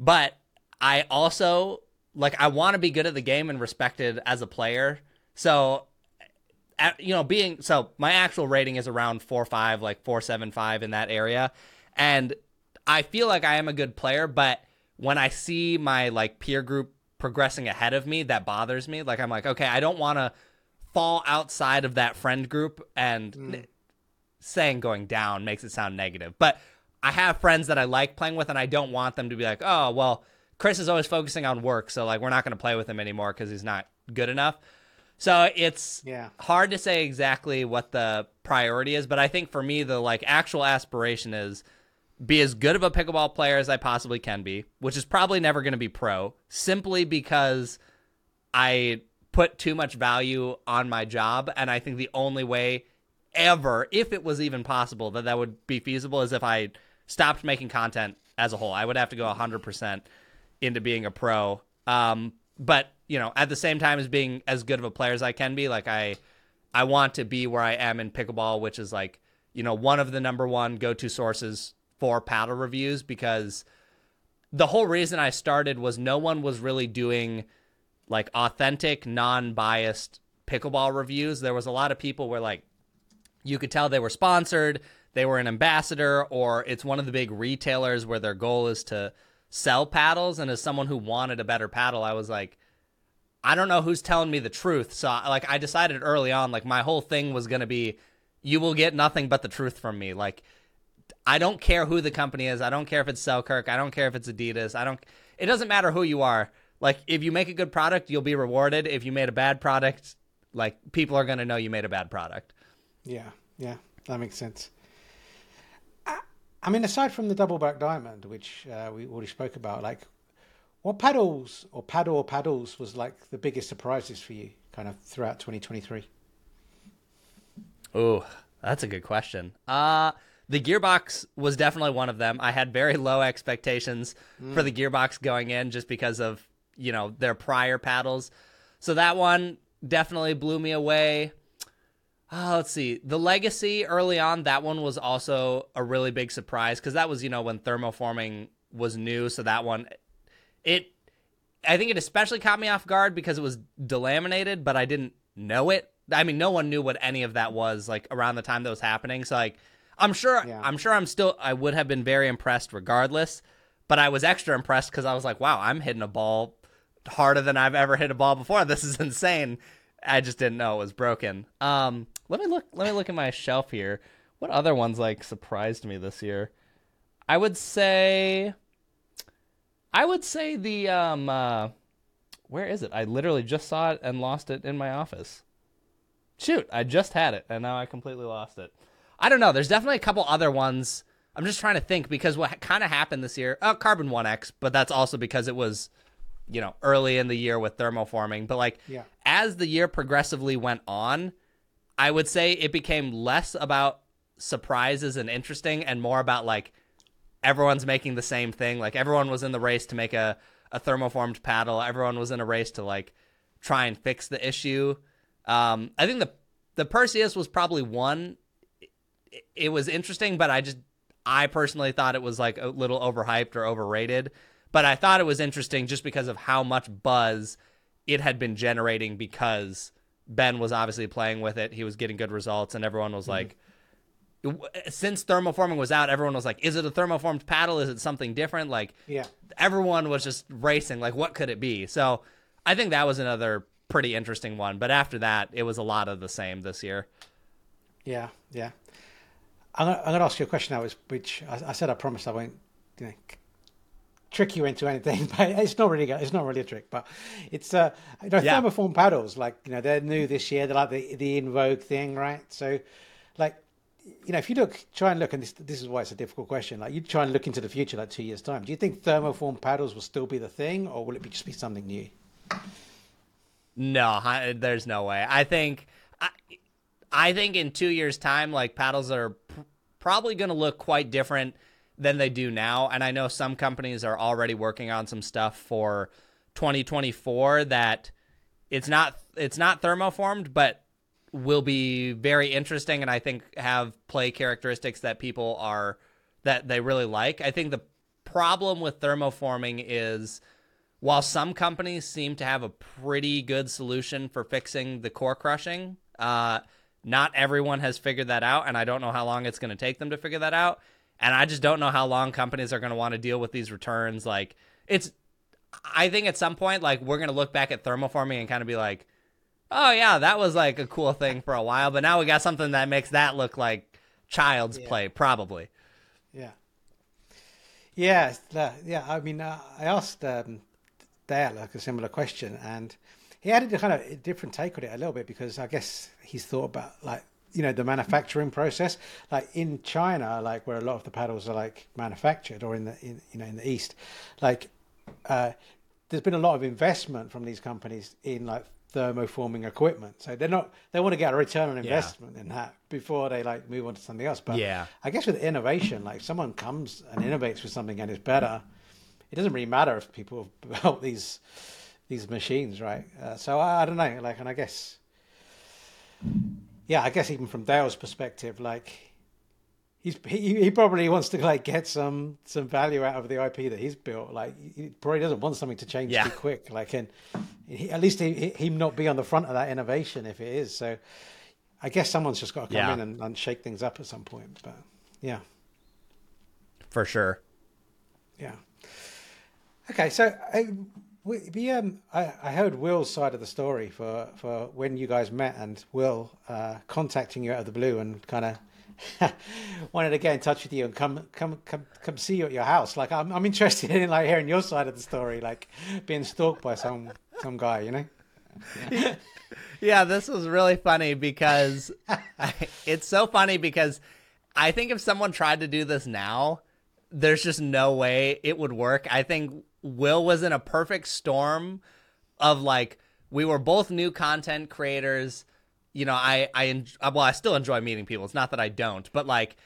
But I also like I want to be good at the game and respected as a player. So at, you know, being so my actual rating is around four five, like 4.75 in that area. And I feel like I am a good player, but when I see my like peer group progressing ahead of me, that bothers me. Like I'm like, okay, I don't want to fall outside of that friend group and mm. saying going down makes it sound negative. But I have friends that I like playing with and I don't want them to be like, "Oh, well, Chris is always focusing on work, so like we're not going to play with him anymore because he's not good enough. So it's yeah. hard to say exactly what the priority is, but I think for me the like actual aspiration is be as good of a pickleball player as I possibly can be, which is probably never going to be pro, simply because I put too much value on my job and I think the only way ever if it was even possible that that would be feasible is if I stopped making content as a whole. I would have to go 100% into being a pro. Um, but you know, at the same time as being as good of a player as I can be, like I, I want to be where I am in pickleball, which is like you know one of the number one go to sources for paddle reviews because the whole reason I started was no one was really doing like authentic, non biased pickleball reviews. There was a lot of people where like you could tell they were sponsored, they were an ambassador, or it's one of the big retailers where their goal is to sell paddles and as someone who wanted a better paddle i was like i don't know who's telling me the truth. So like i decided early on like my whole thing was to be you will get nothing but the truth from me. Like i don't care who the company is. I don't care if it's selkirk. I don't care if it's adidas. I don't it doesn't matter who you are. Like if you make a good product you'll be rewarded. If you made a bad product like people are to know you made a bad product. Yeah yeah that makes sense I mean, aside from the double back diamond, which uh, we already spoke about, like what paddles or paddle or paddles was like the biggest surprises for you kind of throughout 2023? Oh, that's a good question. Uh, the gearbox was definitely one of them. I had very low expectations mm. for the gearbox going in just because of, you know, their prior paddles. So that one definitely blew me away. Uh, let's see. The Legacy early on, that one was also a really big surprise because that was, you know, when thermoforming was new. So that one, it, I think it especially caught me off guard because it was delaminated, but I didn't know it I mean, no one knew what any of that was like around the time that was happening. So like, I'm sure, Yeah. I'm sure, I'm still, I would have been very impressed regardless. But I was extra impressed because I was like, wow, I'm hitting a ball harder than I've ever hit a ball before. This is insane. I just didn't know it was broken. Um, let me look. Let me look at my shelf here. What other ones like surprised me this year? I would say, I would say the um, uh, where is it? I literally just saw it and lost it in my office. Shoot, I just had it and now I completely lost it. I don't know. There's definitely a couple other ones. I'm just trying to think because what kind of happened this year? Oh, CRBN 1X, but that's also because it was, you know, early in the year with thermoforming. But like, Yeah. as the year progressively went on, I would say it became less about surprises and interesting and more about like everyone's making the same thing. Like everyone was in the race to make a, a thermoformed paddle. Everyone was in a race to like try and fix the issue. Um, I think the the Perseus was probably one. It, it was interesting, but I just I personally thought it was like a little overhyped or overrated. But I thought it was interesting just because of how much buzz it had been generating because Ben was obviously playing with it. He was getting good results, and everyone was mhm. like, since thermoforming was out, everyone was like, "Is it a thermoformed paddle? Is it something different?" Like, Yeah. everyone was just racing. Like, what could it be? So, I think that was another pretty interesting one. But after that, it was a lot of the same this year. Yeah, yeah. I'm gonna, I'm gonna ask you a question now, which, which I, I said I promised I won't, you know, trick you into anything, but it's not really it's not really a trick, but it's uh, you know, Yeah. thermoform paddles like you know they're new this year. They're like the the in vogue thing, right? So, like, you know, if you look, try and look, and this this is why it's a difficult question. Like, you try and look into the future, like two years time. Do you think thermoform paddles will still be the thing, or will it be just be something new? No, I- there's no way. I think I, I think in 2 years time like paddles are pr- probably going to look quite different than they do now and I know some companies are already working on some stuff for 2024 that it's not it's not thermoformed but will be very interesting and I think have play characteristics that people are that they really like. I think the problem with thermoforming is while some companies seem to have a pretty good solution for fixing the core crushing, uh, not everyone has figured that out, and I don't know how long it's going to take them to figure that out. And I just don't know how long companies are going to want to deal with these returns. Like, it's, I think at some point, like, we're going to look back at thermoforming and kind of be like, oh, yeah, that was like a cool thing for a while, but now we got something that makes that look like child's play, probably. Yeah. Yeah, yeah. I mean, uh, I asked um, Dale like a similar question, and he had a kind of a different take on it a little bit because I guess he's thought about like you know the manufacturing process, like in China, like where a lot of the paddles are like manufactured, or in the in, you know in the East, like uh, there's been a lot of investment from these companies in like thermoforming equipment. So they're not they want to get a return on investment in that before they like move on to something else. But Yeah. I guess with innovation, like someone comes and innovates with something and it's better, it doesn't really matter if people have built these these machines, right? Uh, so I, I don't know, like, and I guess, yeah, I guess even from Dale's perspective, like, he's he, he probably wants to like get some some value out of the IP that he's built. Like, he probably doesn't want something to change Yeah. too quick. Like, and he, at least he, him not be on the front of that innovation if it is. So, I guess someone's just got to come Yeah. in and, and shake things up at some point. But yeah. For sure. Yeah. Okay, so I, we, um, I, I heard Will's side of the story for, for when you guys met, and Will uh, contacting you out of the blue and kind of wanted to get in touch with you and come come come come see you at your house. Like I'm I'm interested in like hearing your side of the story, like being stalked by some some guy, you know. Yeah, this was really funny because it's so funny because I think if someone tried to do this now, there's just no way it would work. I think Will was in a perfect storm of like we were both new content creators. You know, I I well, I still enjoy meeting people. It's not that I don't, but like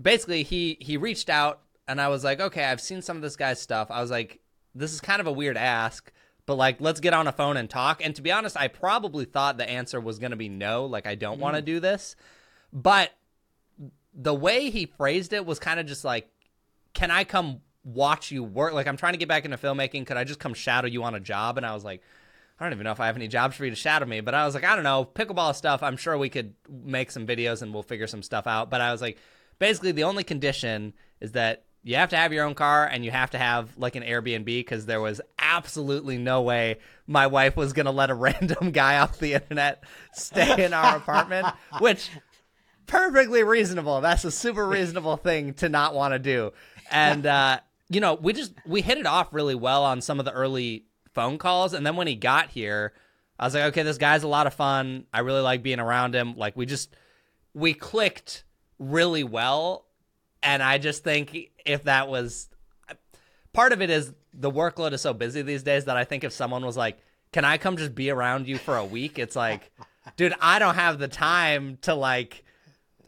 basically he he reached out and I was like, "Okay, I've seen some of this guy's stuff." I was like, "This is kind of a weird ask." But like, let's get on a phone and talk. And to be honest, I probably thought the answer was going to be no. Like, I don't want to mm-hmm. do this. But the way he phrased it was kind of just like, can I come watch you work? Like, I'm trying to get back into filmmaking. Could I just come shadow you on a job? And I was like, I don't even know if I have any jobs for you to shadow me, but I was like, I don't know, pickleball stuff. I'm sure we could make some videos and we'll figure some stuff out. But I was like, basically, the only condition is that you have to have your own car and you have to have like an Airbnb because there was absolutely no way my wife was going to let a random guy off the internet stay in our apartment, which perfectly reasonable. That's a super reasonable thing to not want to do. And, uh, you know, we just, we hit it off really well on some of the early phone calls. And then when he got here, I was like, okay, this guy's a lot of fun. I really like being around him. Like, we just, we clicked really well. And I just think if that was part of it is the workload is so busy these days that I think if someone was like, can I come just be around you for a week? It's like, dude, I don't have the time to like,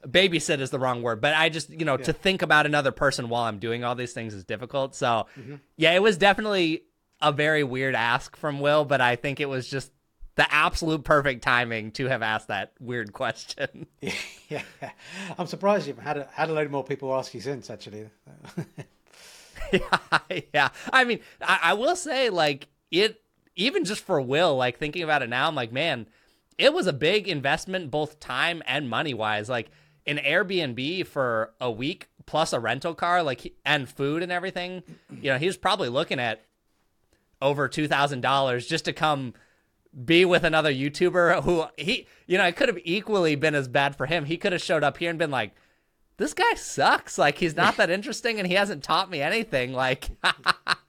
babysit is the wrong word, but I just, you know, yeah. to think about another person while I'm doing all these things is difficult. So, mm-hmm. yeah, it was definitely a very weird ask from Will, but I think it was just the absolute perfect timing to have asked that weird question. yeah, I'm surprised you've had a, had a load more people ask you since, actually. yeah, yeah. I mean, I, I will say, like, it, even just for Will, like, thinking about it now, I'm like, man, it was a big investment, both time and money wise. Like, an Airbnb for a week plus a rental car, like, and food and everything, you know, he was probably looking at over two thousand dollars just to come be with another YouTuber who he, you know, it could have equally been as bad for him. He could have showed up here and been like, "This guy sucks. Like he's not that interesting, and he hasn't taught me anything." Like,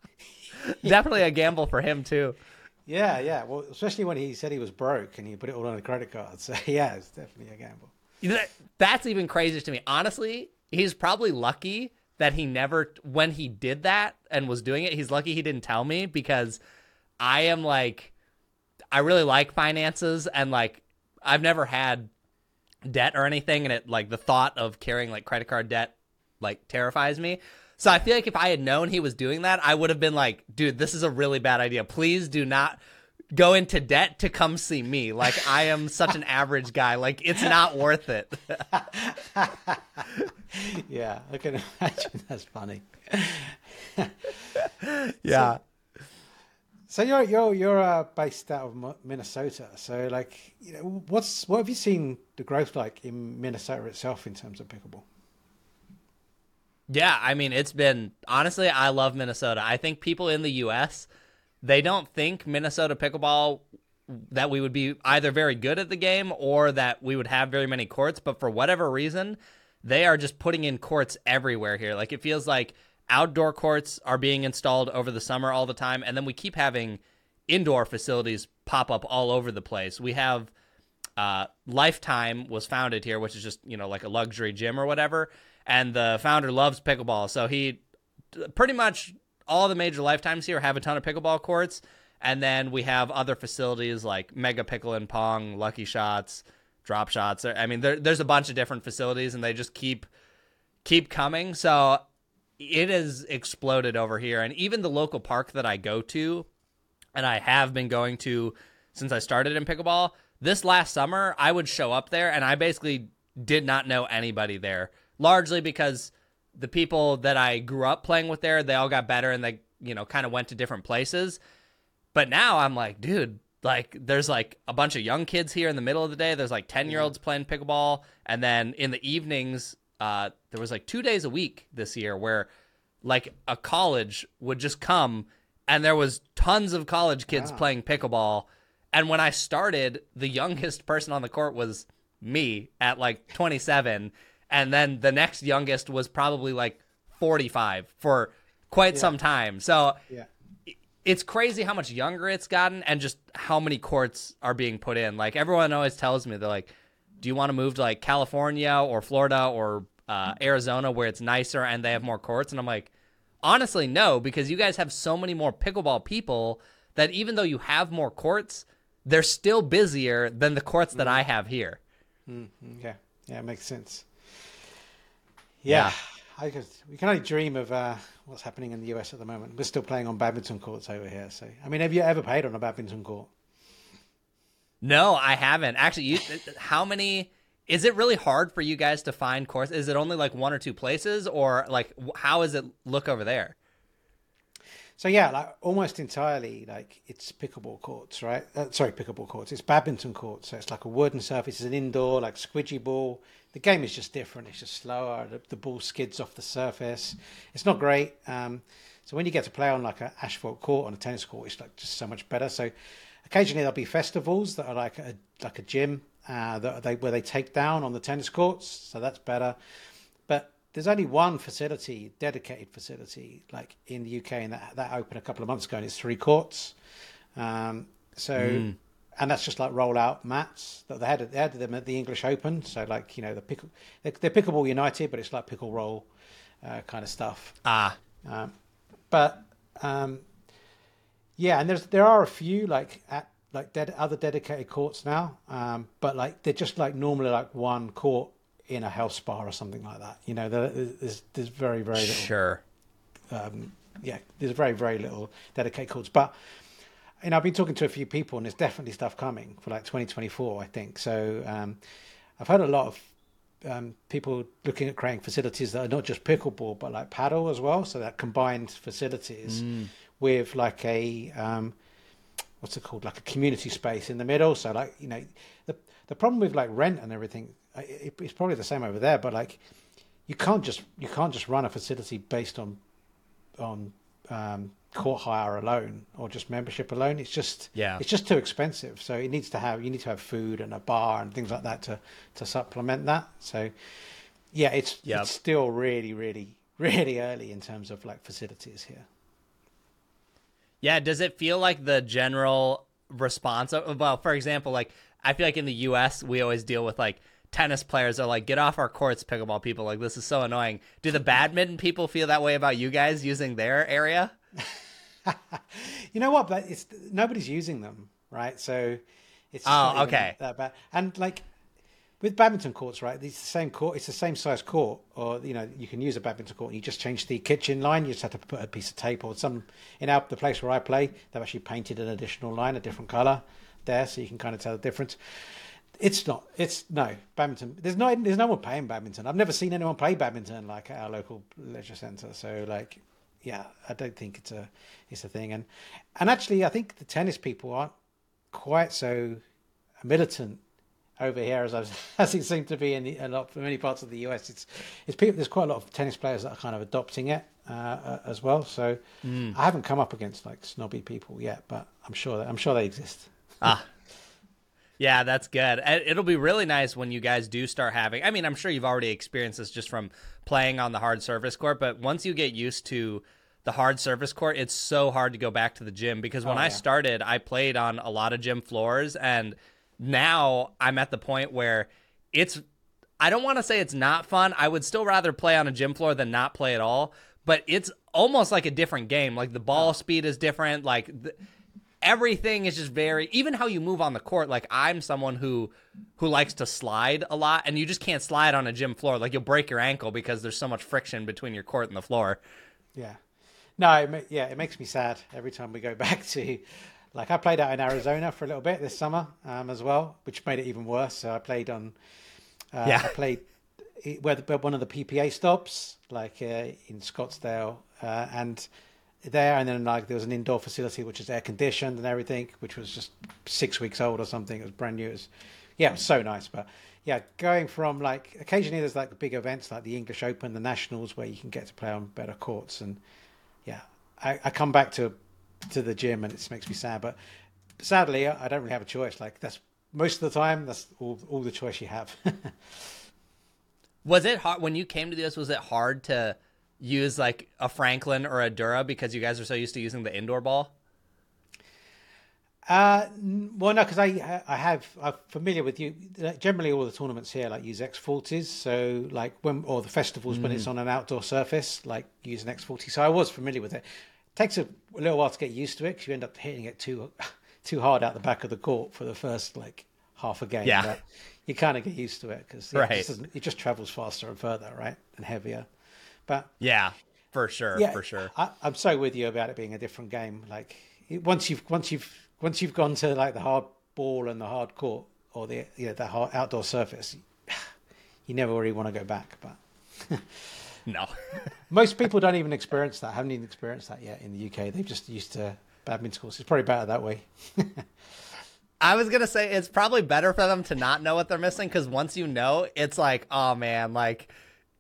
definitely a gamble for him too. Yeah, yeah. Well, especially when he said he was broke and he put it all on a credit card. So yeah, it's definitely a gamble. That's even crazier to me. Honestly, he's probably lucky that he never when he did that and was doing it he's lucky he didn't tell me because i am like i really like finances and like i've never had debt or anything and it like the thought of carrying like credit card debt like terrifies me so i feel like if i had known he was doing that i would have been like dude this is a really bad idea please do not go into debt to come see me. Like I am such an average guy. Like it's not worth it. yeah, I can imagine that's funny. yeah. So, so you're you're you're uh, based out of Minnesota. So like, you know, what's what have you seen the growth like in Minnesota itself in terms of pickleball? Yeah, I mean, it's been honestly, I love Minnesota. I think people in the U.S they don't think Minnesota pickleball that we would be either very good at the game or that we would have very many courts, but for whatever reason, they are just putting in courts everywhere here. Like it feels like outdoor courts are being installed over the summer all the time, and then we keep having indoor facilities pop up all over the place. We have uh, Lifetime was founded here, which is just you know like a luxury gym or whatever, and the founder loves pickleball, so he pretty much all the major lifetimes here have a ton of pickleball courts, and then we have other facilities like Mega Pickle and Pong, Lucky Shots, Drop Shots. I mean, there, there's a bunch of different facilities, and they just keep keep coming. So it has exploded over here, and even the local park that I go to, and I have been going to since I started in pickleball. This last summer, I would show up there, and I basically did not know anybody there, largely because the people that I grew up playing with there, they all got better and they, you know, kind of went to different places. But now I'm like, dude, like there's like a bunch of young kids here in the middle of the day. There's like 10 year olds playing pickleball. And then in the evenings, uh, there was like two days a week this year where like a college would just come and there was tons of college kids wow. playing pickleball. And when I started, the youngest person on the court was me at like 27 and then the next youngest was probably like 45 for quite yeah. some time. So yeah. it's crazy how much younger it's gotten and just how many courts are being put in. Like everyone always tells me they're like, "Do you want to move to like California or Florida or uh, Arizona where it's nicer and they have more courts?" And I'm like, honestly, no, because you guys have so many more pickleball people that even though you have more courts, they're still busier than the courts that mm-hmm. I have here. Mm-hmm. Yeah, yeah, it makes sense. Yeah, I could, we can only dream of uh, what's happening in the US at the moment. We're still playing on badminton courts over here. So, I mean, have you ever played on a badminton court? No, I haven't. Actually, you, how many? Is it really hard for you guys to find courts? Is it only like one or two places, or like how does it look over there? so yeah, like almost entirely, like it's pickleball courts, right? Uh, sorry, pickleball courts. It's badminton courts, so it's like a wooden surface. It's an indoor, like squidgy ball. The game is just different. It's just slower. The, the ball skids off the surface. It's not great. Um, so when you get to play on like an asphalt court on a tennis court, it's like just so much better. So occasionally there'll be festivals that are like a like a gym uh, that they where they take down on the tennis courts. So that's better. But there's only one facility, dedicated facility, like in the UK, and that that opened a couple of months ago, and it's three courts. Um, so, mm. And that's just like roll out mats that they had. They had them at the English Open. So, like you know, the pickle, they're, they're pickleball United, but it's like pickle roll uh, kind of stuff. Ah, um, but um, yeah, and there's there are a few like at like ded- other dedicated courts now, um, but like they're just like normally like one court in a health spa or something like that. You know, there's there's very very little. Sure. Um, yeah, there's very very little dedicated courts, but you know, I've been talking to a few people, and there's definitely stuff coming for like 2024. I think so. Um, I've heard a lot of um, people looking at creating facilities that are not just pickleball but like paddle as well. So that combined facilities mm. with like a um, what's it called, like a community space in the middle. So like you know, the the problem with like rent and everything it's probably the same over there, but like you can't just you can't just run a facility based on on um, court hire alone or just membership alone. It's just yeah, it's just too expensive. So it needs to have you need to have food and a bar and things like that to to supplement that. So yeah, it's yep. it's still really really really early in terms of like facilities here. Yeah, does it feel like the general response? Of, well, for example, like I feel like in the U.S. we always deal with like tennis players are like, get off our courts, pickleball people. Like, this is so annoying. Do the badminton people feel that way about you guys using their area? you know what? But it's nobody's using them, right? So it's oh, okay. That bad. And like with badminton courts, right? It's the same court. It's the same size court, or you know, you can use a badminton court. and You just change the kitchen line. You just have to put a piece of tape or some. In our the place where I play, they've actually painted an additional line, a different color there, so you can kind of tell the difference. It's not. It's no badminton. There's no. There's no one playing badminton. I've never seen anyone play badminton like at our local leisure centre. So like, yeah, I don't think it's a it's a thing. And and actually, I think the tennis people aren't quite so militant over here as I've, as it seemed to be in the, a lot for many parts of the US. It's it's people. There's quite a lot of tennis players that are kind of adopting it uh, as well. So mm. I haven't come up against like snobby people yet, but I'm sure that, I'm sure they exist. Ah, yeah, that's good. It'll be really nice when you guys do start having. I mean, I'm sure you've already experienced this just from playing on the hard surface court, but once you get used to the hard surface court, it's so hard to go back to the gym because when oh, yeah. I started, I played on a lot of gym floors and now I'm at the point where it's I don't want to say it's not fun. I would still rather play on a gym floor than not play at all, but it's almost like a different game. Like the ball speed is different, like the, everything is just very even how you move on the court like i'm someone who who likes to slide a lot and you just can't slide on a gym floor. Like you'll break your ankle because there's so much friction between your court and the floor. Yeah. No it, yeah it makes me sad every time we go back to like i played out in arizona for a little bit this summer um, as well which made it even worse. So i played on uh, yeah. I played where the, one of the ppa stops like uh, in scottsdale uh, and there, and then like there was an indoor facility which is air conditioned and everything, which was just six weeks old or something. It was brand new. It was, yeah, it was so nice. But yeah, going from like occasionally there's like big events like the English Open, the Nationals, where you can get to play on better courts, and yeah, I, I come back to to the gym and it makes me sad. But sadly, I don't really have a choice. Like that's most of the time, that's all all the choice you have. was it hard when you came to this? Was it hard to use like a Franklin or a Dura because you guys are so used to using the indoor ball? Uh, well, no, because I I have I'm familiar with you. Generally, all the tournaments here like use X forties. So like when or the festivals mm. when it's mm. on an outdoor surface, like use an X forty. So I was familiar with it. it takes a, a, little while to get used to it because you end up hitting it too too hard out the back of the court for the first like half a game. Yeah. But you kind of get used to it because right. it, just it just travels faster and further, right, and heavier. But yeah, for sure, yeah, for sure. I, am so with you about it being a different game. Like once you've once you've once you've gone to like the hard ball and the hard court or the you know, the hard outdoor surface, you never really want to go back. But No. Most people don't even experience that. Haven't even experienced that yet in the UK. They've just used to badminton courses. It's probably better that way. I was gonna say it's probably better for them to not know what they're missing because once you know, it's like, oh man, like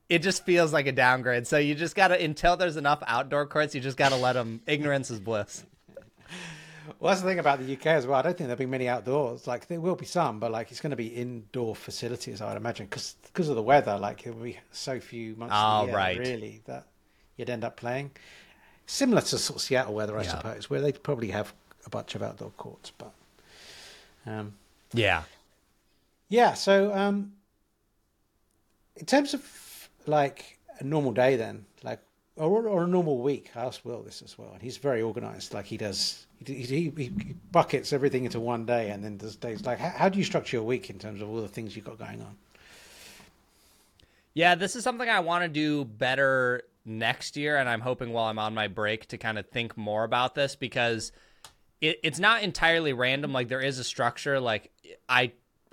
it just feels like a downgrade. So you just gotta until there's enough outdoor courts, you just gotta let them. Ignorance is bliss. Well, that's the thing about the UK as well. I don't think there'll be many outdoors. Like there will be some, but like it's going to be indoor facilities, I would imagine, because because of the weather. Like there will be so few months oh, of the year, right. really, that you'd end up playing. Similar to sort of Seattle weather, I Yeah. suppose, where they'd probably have a bunch of outdoor courts. But um, Yeah. yeah, so um, in terms of like a normal day, then like or, or a normal week, I asked Will this as well, and he's very organised. Like he does, he, he, he buckets everything into one day, and then does days. Like how, how do you structure your week in terms of all the things you've got going on? Yeah, this is something I want to do better next year, and I'm hoping while I'm on my break to kind of think more about this because it, it's not entirely random. Like there is a structure. Like I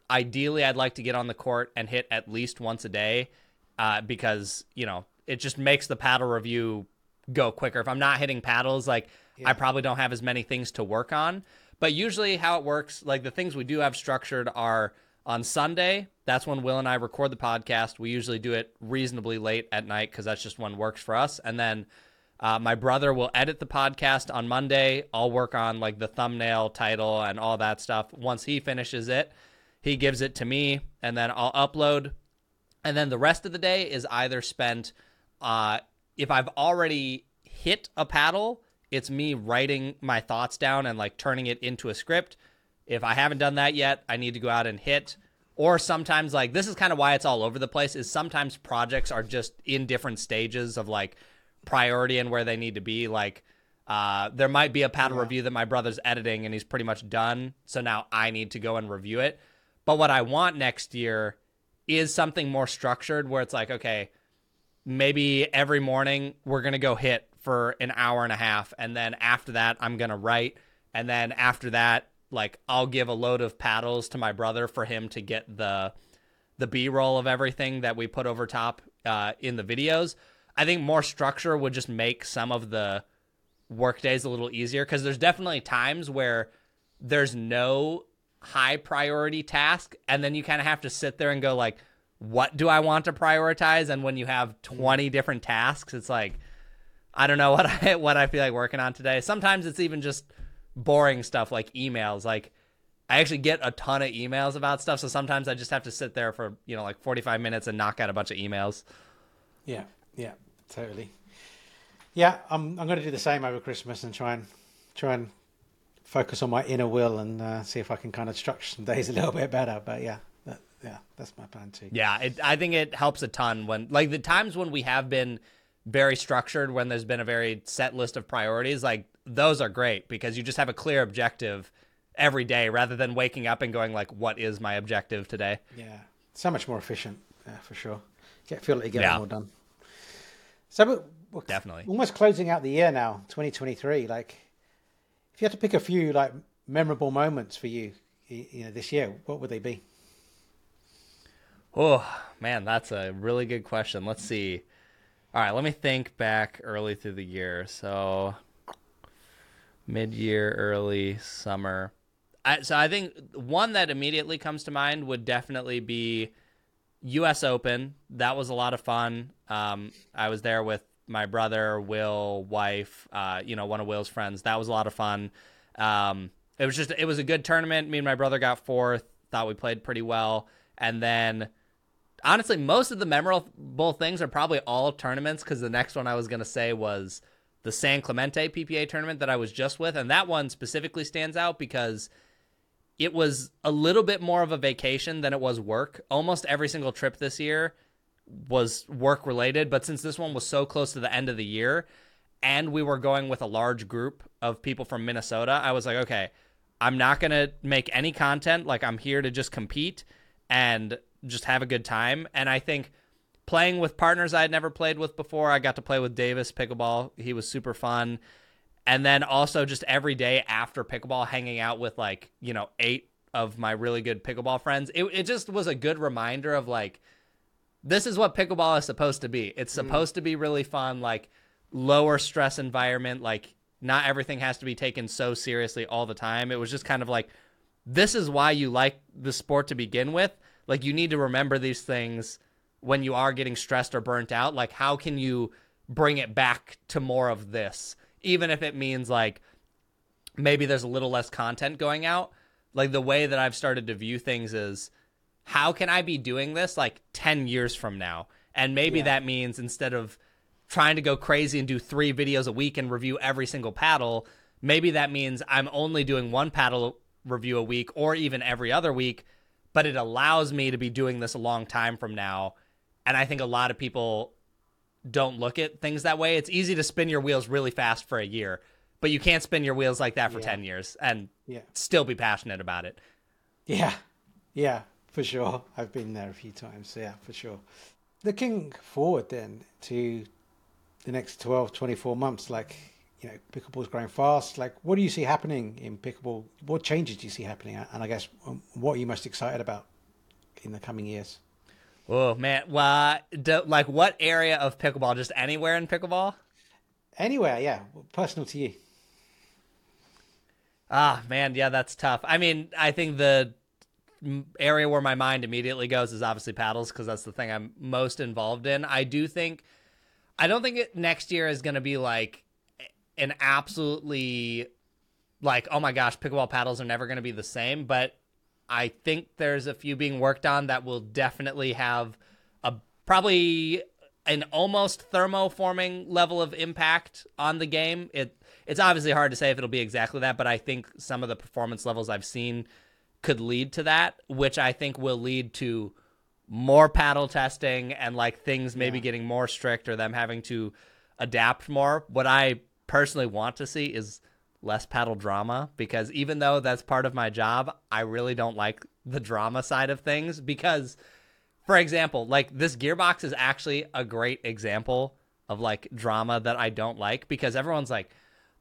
ideally, I'd like to get on the court and hit at least once a day uh, because you know it just makes the paddle review go quicker. If I'm not hitting paddles, like I probably don't have as many things to work on. But usually, how it works, like the things we do have structured are on Sunday. That's when Will and I record the podcast. We usually do it reasonably late at night because that's just when works for us. And then uh, my brother will edit the podcast on Monday. I'll work on like the thumbnail, title, and all that stuff. Once he finishes it, he gives it to me, and then I'll upload. And then the rest of the day is either spent uh, if I've already hit a paddle, it's me writing my thoughts down and like turning it into a script. If I haven't done that yet, I need to go out and hit. Or sometimes, like, this is kind of why it's all over the place, is sometimes projects are just in different stages of like priority and where they need to be. Like, uh, there might be a paddle review that my brother's editing and he's pretty much done. So now I need to go and review it. But what I want next year is something more structured where it's like, okay, maybe every morning we're going to go hit for an hour and a half. And then after that, I'm going to write. And then after that, like I'll give a load of paddles to my brother for him to get the the b-roll of everything that we put over top uh, in the videos i think more structure would just make some of the work days a little easier because there's definitely times where there's no high priority task and then you kind of have to sit there and go like what do i want to prioritize? And when you have 20 different tasks it's like i don't know what i what i feel like working on today. Sometimes it's even just boring stuff like emails. Like i actually get a ton of emails about stuff so sometimes i just have to sit there for you know like 45 minutes and knock out a bunch of emails. Yeah, yeah, totally. Yeah, I'm I'm going to do the same over Christmas and try and try and focus on my inner will and uh, see if I can kind of structure some days a little bit better. But yeah, that, yeah, that's my plan too. Yeah, it, I think it helps a ton when, like, the times when we have been very structured, when there's been a very set list of priorities, like, those are great because you just have a clear objective every day rather than waking up and going, like, what is my objective today? Yeah, so much more efficient. Yeah, for sure. Get feel like you get Yeah. more done. So we're Definitely. almost closing out the year now, 2023. Like, if you had to pick a few like memorable moments for you, you know, this year, what would they be? Oh, man, that's a really good question. Let's see. All right, let me think back early through the year. So, mid year, early summer. I, so, I think one that immediately comes to mind would definitely be U.S. Open. That was a lot of fun. Um, I was there with my brother, Will, wife, uh, you know, one of Will's friends. That was a lot of fun. Um, it was just, it was a good tournament. Me and my brother got fourth. Thought we played pretty well. And then honestly, most of the memorable things are probably all tournaments because the next one I was going to say was the San Clemente PPA tournament that I was just with. And that one specifically stands out because it was a little bit more of a vacation than it was work. Almost every single trip this year was work related, but since this one was so close to the end of the year and we were going with a large group of people from Minnesota, I was like, okay, I'm not going to make any content. Like, I'm here to just compete and just have a good time. And I think playing with partners I had never played with before, I got to play with Davis pickleball. He was super fun. And then also just every day after pickleball, hanging out with like, you know, eight of my really good pickleball friends. It, it just was a good reminder of like, this is what pickleball is supposed to be. It's mm-hmm. supposed to be really fun, like lower stress environment. Like not everything has to be taken so seriously all the time. It was just kind of like, this is why you like the sport to begin with. Like you need to remember these things when you are getting stressed or burnt out. Like how can you bring it back to more of this, even if it means like maybe there's a little less content going out. Like the way that I've started to view things is how can I be doing this like 10 years from now? And maybe Yeah. that means instead of trying to go crazy and do three videos a week and review every single paddle, maybe that means I'm only doing one paddle review a week or even every other week, but it allows me to be doing this a long time from now. And I think a lot of people don't look at things that way. It's easy to spin your wheels really fast for a year, but you can't spin your wheels like that for Yeah. 10 years and Yeah. still be passionate about it. Yeah, yeah, for sure. I've been there a few times. So Yeah, for sure. Looking forward then to the next 12, 24 months, like, you know, pickleball's growing fast. Like, what do you see happening in pickleball? What changes do you see happening? And I guess, um, what are you most excited about in the coming years? Oh man, well, do, like what area of pickleball? Just anywhere in pickleball? Anywhere, yeah, personal to you. Ah, man, yeah, that's tough. I mean, I think the area where my mind immediately goes is obviously paddles because that's the thing I'm most involved in. I do think, I don't think it, next year is going to be like an absolutely like, oh my gosh, pickleball paddles are never going to be the same. But I think there's a few being worked on that will definitely have a probably an almost thermoforming level of impact on the game. It it's obviously hard to say if it'll be exactly that, but I think some of the performance levels I've seen could lead to that, which I think will lead to more paddle testing and like things maybe Yeah. getting more strict or them having to adapt more. What I personally want to see is less paddle drama because even though that's part of my job, I really don't like the drama side of things because for example, like this gearbox is actually a great example of like drama that I don't like because everyone's like,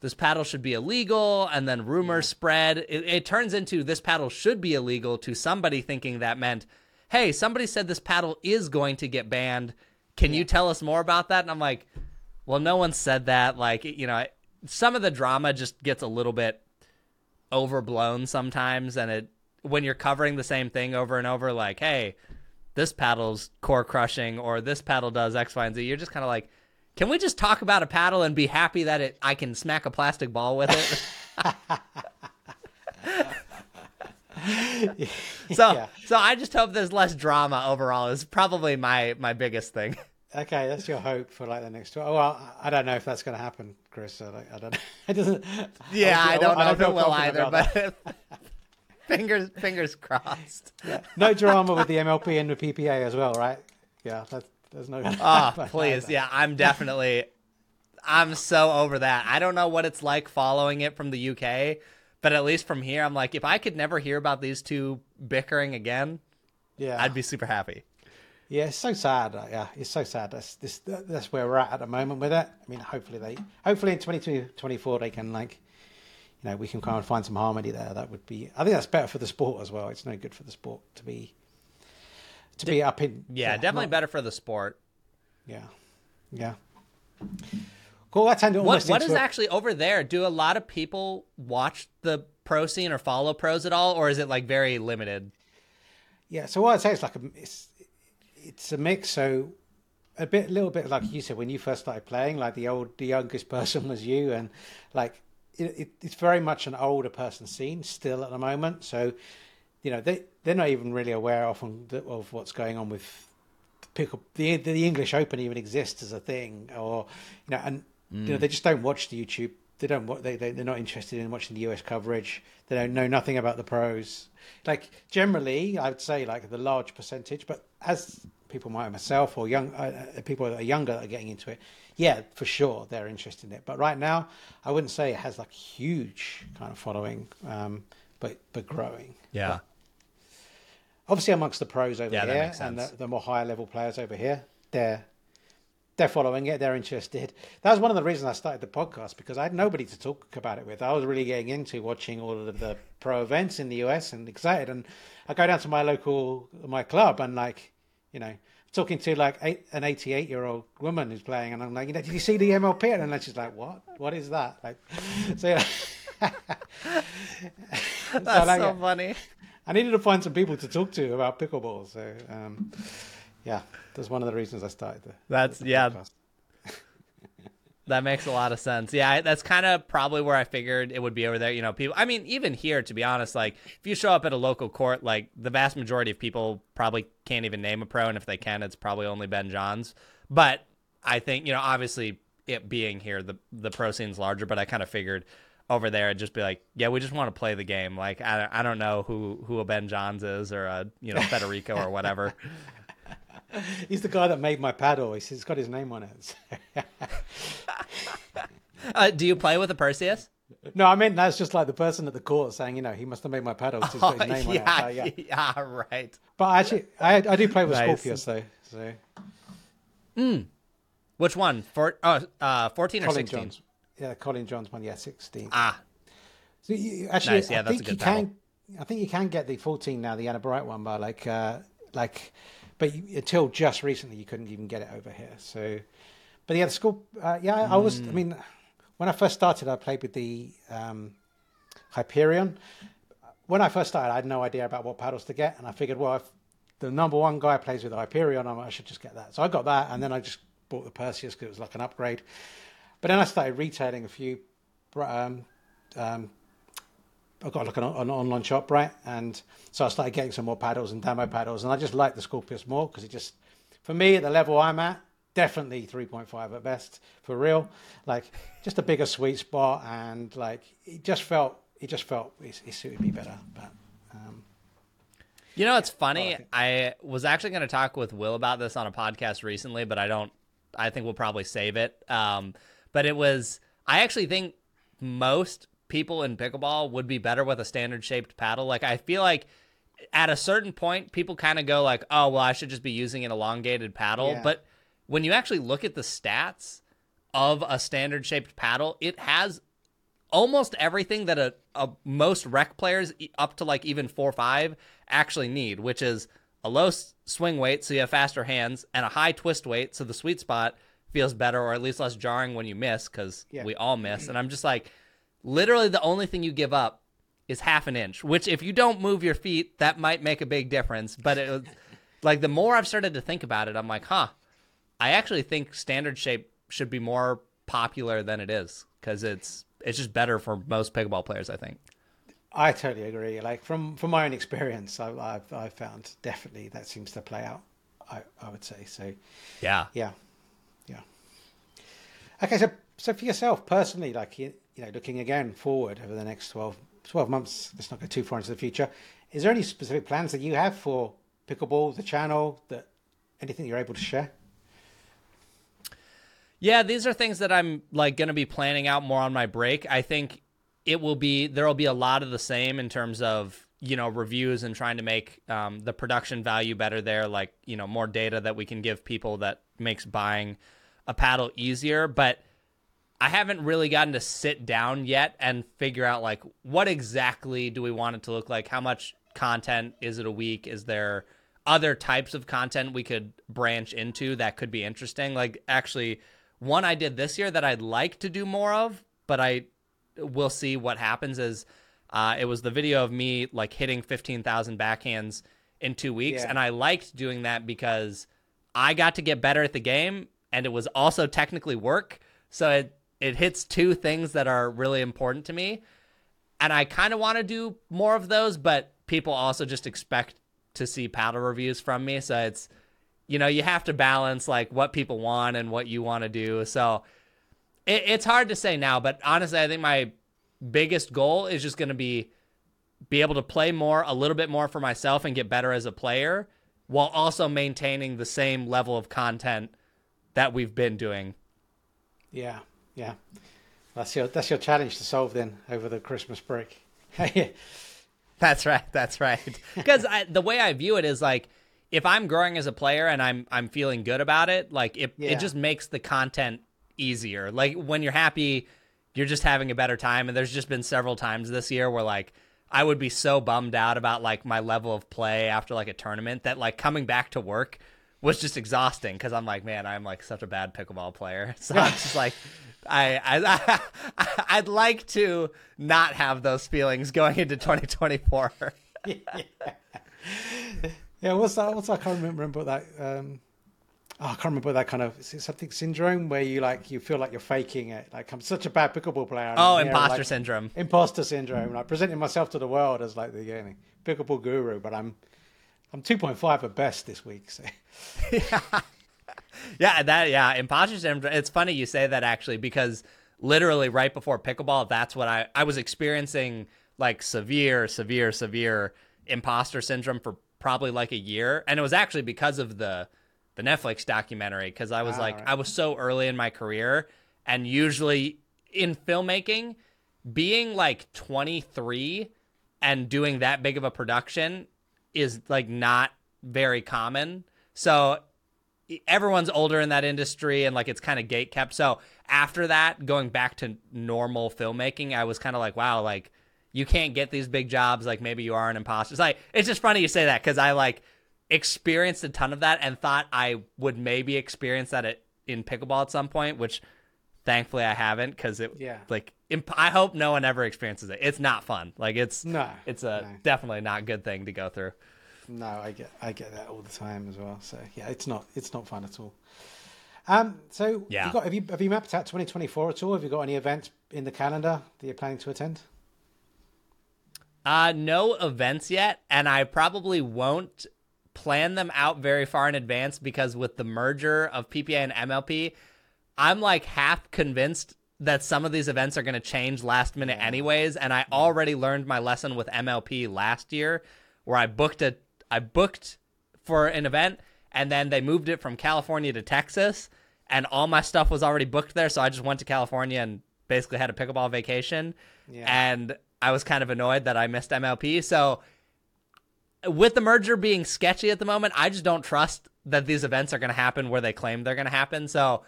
this paddle should be illegal, and then rumors spread. It, it turns into this paddle should be illegal to somebody thinking that meant, hey, somebody said this paddle is going to get banned. Can you tell us more about that? And I'm like, well, no one said that. Like, you know, some of the drama just gets a little bit overblown sometimes, and it when you're covering the same thing over and over, like, hey, this paddle's core crushing or this paddle does X, Y, and Z. You're just kind of like, can we just talk about a paddle and be happy that it I can smack a plastic ball with it? so Yeah. so I just hope there's less drama overall is probably my my biggest thing. Okay, that's your hope for like the next. Well, I I don't know if that's going to happen, Chris. Like, I don't. It doesn't. Yeah, I obviously, don't know if it will either, but fingers fingers crossed. no drama with the MLP and the PPA as well, right? Yeah, that's there's no. Oh, please. Yeah, I'm definitely I'm so over that. I don't know what it's like following it from the UK, but at least from here I'm like if I could never hear about these two bickering again, Yeah, I'd be super happy. Yeah, it's so sad. uh, Yeah, it's so sad. That's this. That's where we're at at the moment with it. I mean, hopefully they, hopefully in 22, 24 they can like, you know, we can kind of find some harmony there. That would be. I think that's better for the sport as well. It's no good for the sport to be, to be up in. Yeah, definitely not- better for the sport. Yeah, yeah. Cool. That's turned What what is a- actually over there? Do a lot of people watch the pro scene or follow pros at all or is it like very limited? Yeah, so what I'd say is like a, it's it's a mix. So a bit, a little bit like you said when you first started playing, like the old, the youngest person was you, and like it, it, it's very much an older person scene still at the moment. So you know they they're not even really aware often of what's going on with pick up the the English Open even exists as a thing, or you know, and you know they just don't watch the YouTube. They don't. They, they they're not interested in watching the US coverage. They don't know nothing about the pros. Like generally, I would say like the large percentage, but as people like myself or young uh, uh, people that are younger that are getting into it, yeah, for sure they're interested in it. But right now, I wouldn't say it has like huge kind of following, um, but but growing. Yeah. But obviously amongst the pros over Yeah, here and the, the more higher level players over here, they're they're following it. They're interested. That was one of the reasons I started the podcast because I had nobody to talk about it with. I was really getting into watching all of the pro events in the US and excited. And I go down to my local my club and like you know talking to like eight, an 88 year old woman who's playing, and I'm like, you know, did you see the MLP? And then she's like, what? What is that? Like, so. Yeah. That's so, like, so funny. I needed to find some people to talk to about pickleball. So, um, yeah, that's one of the reasons I started. The, that's the yeah. that makes a lot of sense. Yeah, that's kind of probably where I figured it would be over there. You know, people. I mean, even here, to be honest, like if you show up at a local court, like the vast majority of people probably can't even name a pro, and if they can, it's probably only Ben Johns. But I think you know, obviously, it being here, the the pro scene's larger. But I kind of figured over there and just be like, yeah, we just want to play the game. Like, I, I don't know who, who a Ben Johns is or a, you know, Federico or whatever. He's the guy that made my paddle. He's got his name on it. uh, do you play with a Perseus? No, I mean that's just like the person at the court saying, you know, he must have made my paddle. He's name oh, yeah, on it. yeah. yeah, right. But actually, I, I do play with nice. Scorpeus though. So. Mm. Which one? For, oh, uh, 14 Collin or 16? Johns. Yeah, Collin Johns one. Yeah, 16. Ah. So you, actually, nice. yeah, I think you paddle. can. I think you can get the 14 now, the Anna Bright one, by like, uh, like but you, until just recently you couldn't even get it over here. So, but yeah, the school, uh, yeah, I was. I hmm. mean, when I first started, I played with the um, Hyperion. When I first started, I had no idea about what paddles to get, and I figured, well, if the number one guy plays with the Hyperion, I should just get that. So I got that, and then I just bought the Perseus because it was like an upgrade. But then I started retailing a few um, um, I've got like an, an, online shop, right? And so I started getting some more paddles and demo paddles, and I just like the Scorpeus more because it just, for me, at the level I'm at, definitely 3.5 at best for real. Like just a bigger sweet spot, and like it just felt, it just felt it, it suited me better. But um, you know, it's funny. I, I was actually going to talk with Will about this on a podcast recently, but I don't. I think we'll probably save it. Um, but it was. I actually think most people in pickleball would be better with a standard shaped paddle. Like I feel like at a certain point people kind of go like, "Oh, well, I should just be using an elongated paddle." Yeah. But when you actually look at the stats of a standard shaped paddle, it has almost everything that a, a most rec players up to like even 4 5 actually need, which is a low swing weight so you have faster hands and a high twist weight so the sweet spot feels better or at least less jarring when you miss cuz yeah. we all miss. And I'm just like literally the only thing you give up is half an inch, which if you don't move your feet, that might make a big difference. But it was like the more I've started to think about it, I'm like, huh, I actually think standard shape should be more popular than it is because it's it's just better for most pickleball players, I think. I totally agree. Like from from my own experience, I, I've I've found definitely that seems to play out. I I would say so. Yeah. Yeah. Okay, so so for yourself personally, like you, you know, looking again forward over the next 12, 12 months, let's not go too far into the future. Is there any specific plans that you have for pickleball, the channel, that anything you're able to share? Yeah, these are things that I'm like going to be planning out more on my break. I think it will be there will be a lot of the same in terms of you know reviews and trying to make um, the production value better there, like you know more data that we can give people that makes buying a paddle easier, but I haven't really gotten to sit down yet and figure out like what exactly do we want it to look like? How much content is it a week? Is there other types of content we could branch into that could be interesting? Like actually one I did this year that I'd like to do more of, but I will see what happens is uh, it was the video of me like hitting 15,000 backhands in 2 weeks yeah. and I liked doing that because I got to get better at the game and it was also technically work. So it it hits two things that are really important to me. And I kind of want to do more of those, but people also just expect to see paddle reviews from me. So it's, you know, you have to balance like what people want and what you want to do. So it, it's hard to say now, but honestly, I think my biggest goal is just going to be be able to play more, a little bit more for myself and get better as a player while also maintaining the same level of content that we've been doing. Yeah. Yeah, that's your that's your challenge to solve then over the Christmas break. that's right. That's right. Because the way I view it is like if I'm growing as a player and I'm I'm feeling good about it, like it yeah. it just makes the content easier. Like when you're happy, you're just having a better time. And there's just been several times this year where like I would be so bummed out about like my level of play after like a tournament that like coming back to work was just exhausting because I'm like, man, I'm like such a bad pickleball player. So I'm just like, I, I, I I'd like to not have those feelings going into 2024. yeah. yeah, what's that? What's that? I can't remember that. Um, oh, I can't remember that kind of something syndrome where you like you feel like you're faking it. Like I'm such a bad pickleball player. Oh, imposter like, syndrome. Imposter syndrome. Like presenting myself to the world as like the you know, pickleball guru, but I'm I'm 2.5 at best this week. So. yeah. yeah, that yeah, imposter syndrome. It's funny you say that actually because literally right before pickleball, that's what I I was experiencing like severe, severe, severe imposter syndrome for probably like a year, and it was actually because of the the Netflix documentary because I was ah, like right. I was so early in my career, and usually in filmmaking, being like 23 and doing that big of a production is like not very common. So everyone's older in that industry and like it's kind of gate kept. So after that, going back to normal filmmaking, I was kind of like, wow, like you can't get these big jobs. Like maybe you are an imposter. It's like it's just funny you say that because I like experienced a ton of that and thought I would maybe experience that at, in pickleball at some point, which thankfully I haven't because it yeah like imp- I hope no one ever experiences it. It's not fun. Like it's no, it's a no. definitely not good thing to go through. No, I get I get that all the time as well. So yeah, it's not it's not fun at all. Um, so yeah, you got, have you have you mapped out 2024 at all? Have you got any events in the calendar that you're planning to attend? Uh, no events yet, and I probably won't plan them out very far in advance because with the merger of PPA and MLP, I'm like half convinced that some of these events are going to change last minute anyways, and I already learned my lesson with MLP last year where I booked a I booked for an event and then they moved it from California to Texas and all my stuff was already booked there so I just went to California and basically had a pickleball vacation. Yeah. and I was kind of annoyed that I missed MLP so with the merger being sketchy at the moment I just don't trust that these events are going to happen where they claim they're going to happen. So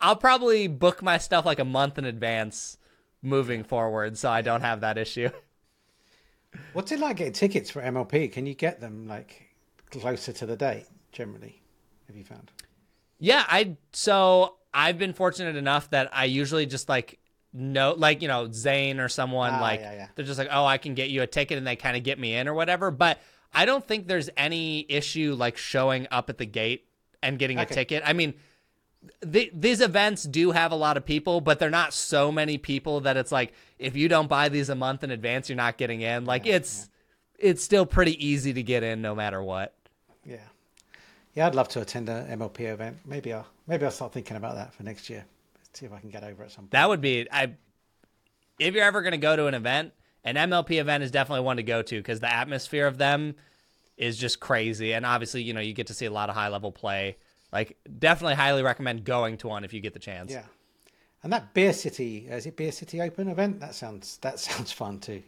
I'll probably book my stuff like a month in advance moving forward so I don't have that issue What's it like getting tickets for MLP? Can you get them like closer to the date generally? Have you found? Yeah, I so I've been fortunate enough that I usually just like know like you know Zane or someone ah, like yeah, yeah. they're just like oh I can get you a ticket and they kind of get me in or whatever. But I don't think there's any issue like showing up at the gate and getting okay. a ticket. I mean the, these events do have a lot of people, but they're not so many people that it's like if you don't buy these a month in advance, you're not getting in. Like yeah, it's yeah. it's still pretty easy to get in no matter what. Yeah, yeah, I'd love to attend an MLP event. Maybe I'll maybe I'll start thinking about that for next year. Let's See if I can get over at some point. That would be I. If you're ever going to go to an event, an MLP event is definitely one to go to because the atmosphere of them is just crazy, and obviously you know you get to see a lot of high level play. Like, definitely highly recommend going to one if you get the chance. Yeah, and that Beer City is it Beer City Open event? That sounds that sounds fun too.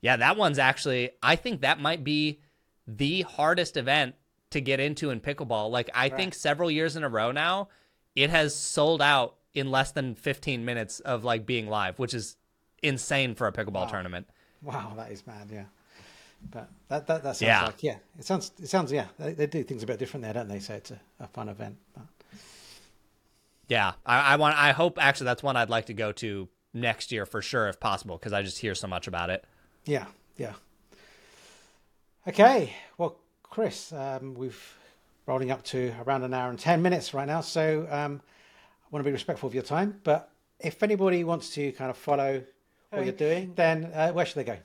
Yeah, that one's actually. I think that might be the hardest event to get into in pickleball. Like, I right. think several years in a row now, it has sold out in less than 15 minutes of like being live, which is insane for a pickleball wow. tournament. Wow, that is mad. Yeah. But that that, that sounds yeah. like yeah, it sounds it sounds yeah. They, they, do things a bit different there, don't they? So it's a, a fun event. But. Yeah, I, I want. I hope actually that's one I'd like to go to next year for sure, if possible, because I just hear so much about it. Yeah, yeah. Okay, well, Chris, um, we've rolling up to around an hour and ten minutes right now, so um, I want to be respectful of your time. But if anybody wants to kind of follow what you're doing, then uh, where should they go?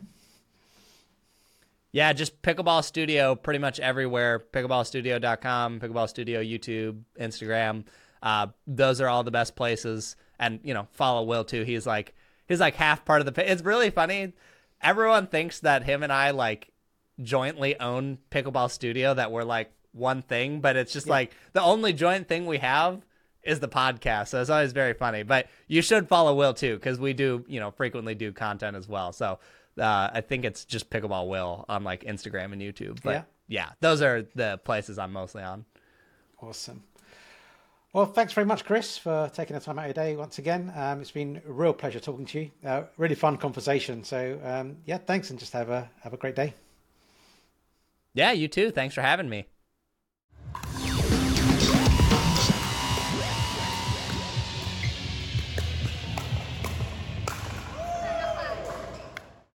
Yeah, just Pickleball Studio pretty much everywhere. Pickleballstudio.com, Pickleball Studio, YouTube, Instagram. Uh, those are all the best places. And, you know, follow Will too. He's like, he's like half part of the. It's really funny. Everyone thinks that him and I like jointly own Pickleball Studio, that we're like one thing, but it's just yeah. like the only joint thing we have is the podcast. So it's always very funny. But you should follow Will too, because we do, you know, frequently do content as well. So uh, I think it's just Pickleball Will on like Instagram and YouTube. But yeah. yeah, those are the places I'm mostly on. Awesome. Well, thanks very much, Chris, for taking the time out of your day once again. Um, it's been a real pleasure talking to you. Uh, really fun conversation. So, um, yeah, thanks, and just have a have a great day. Yeah, you too. Thanks for having me.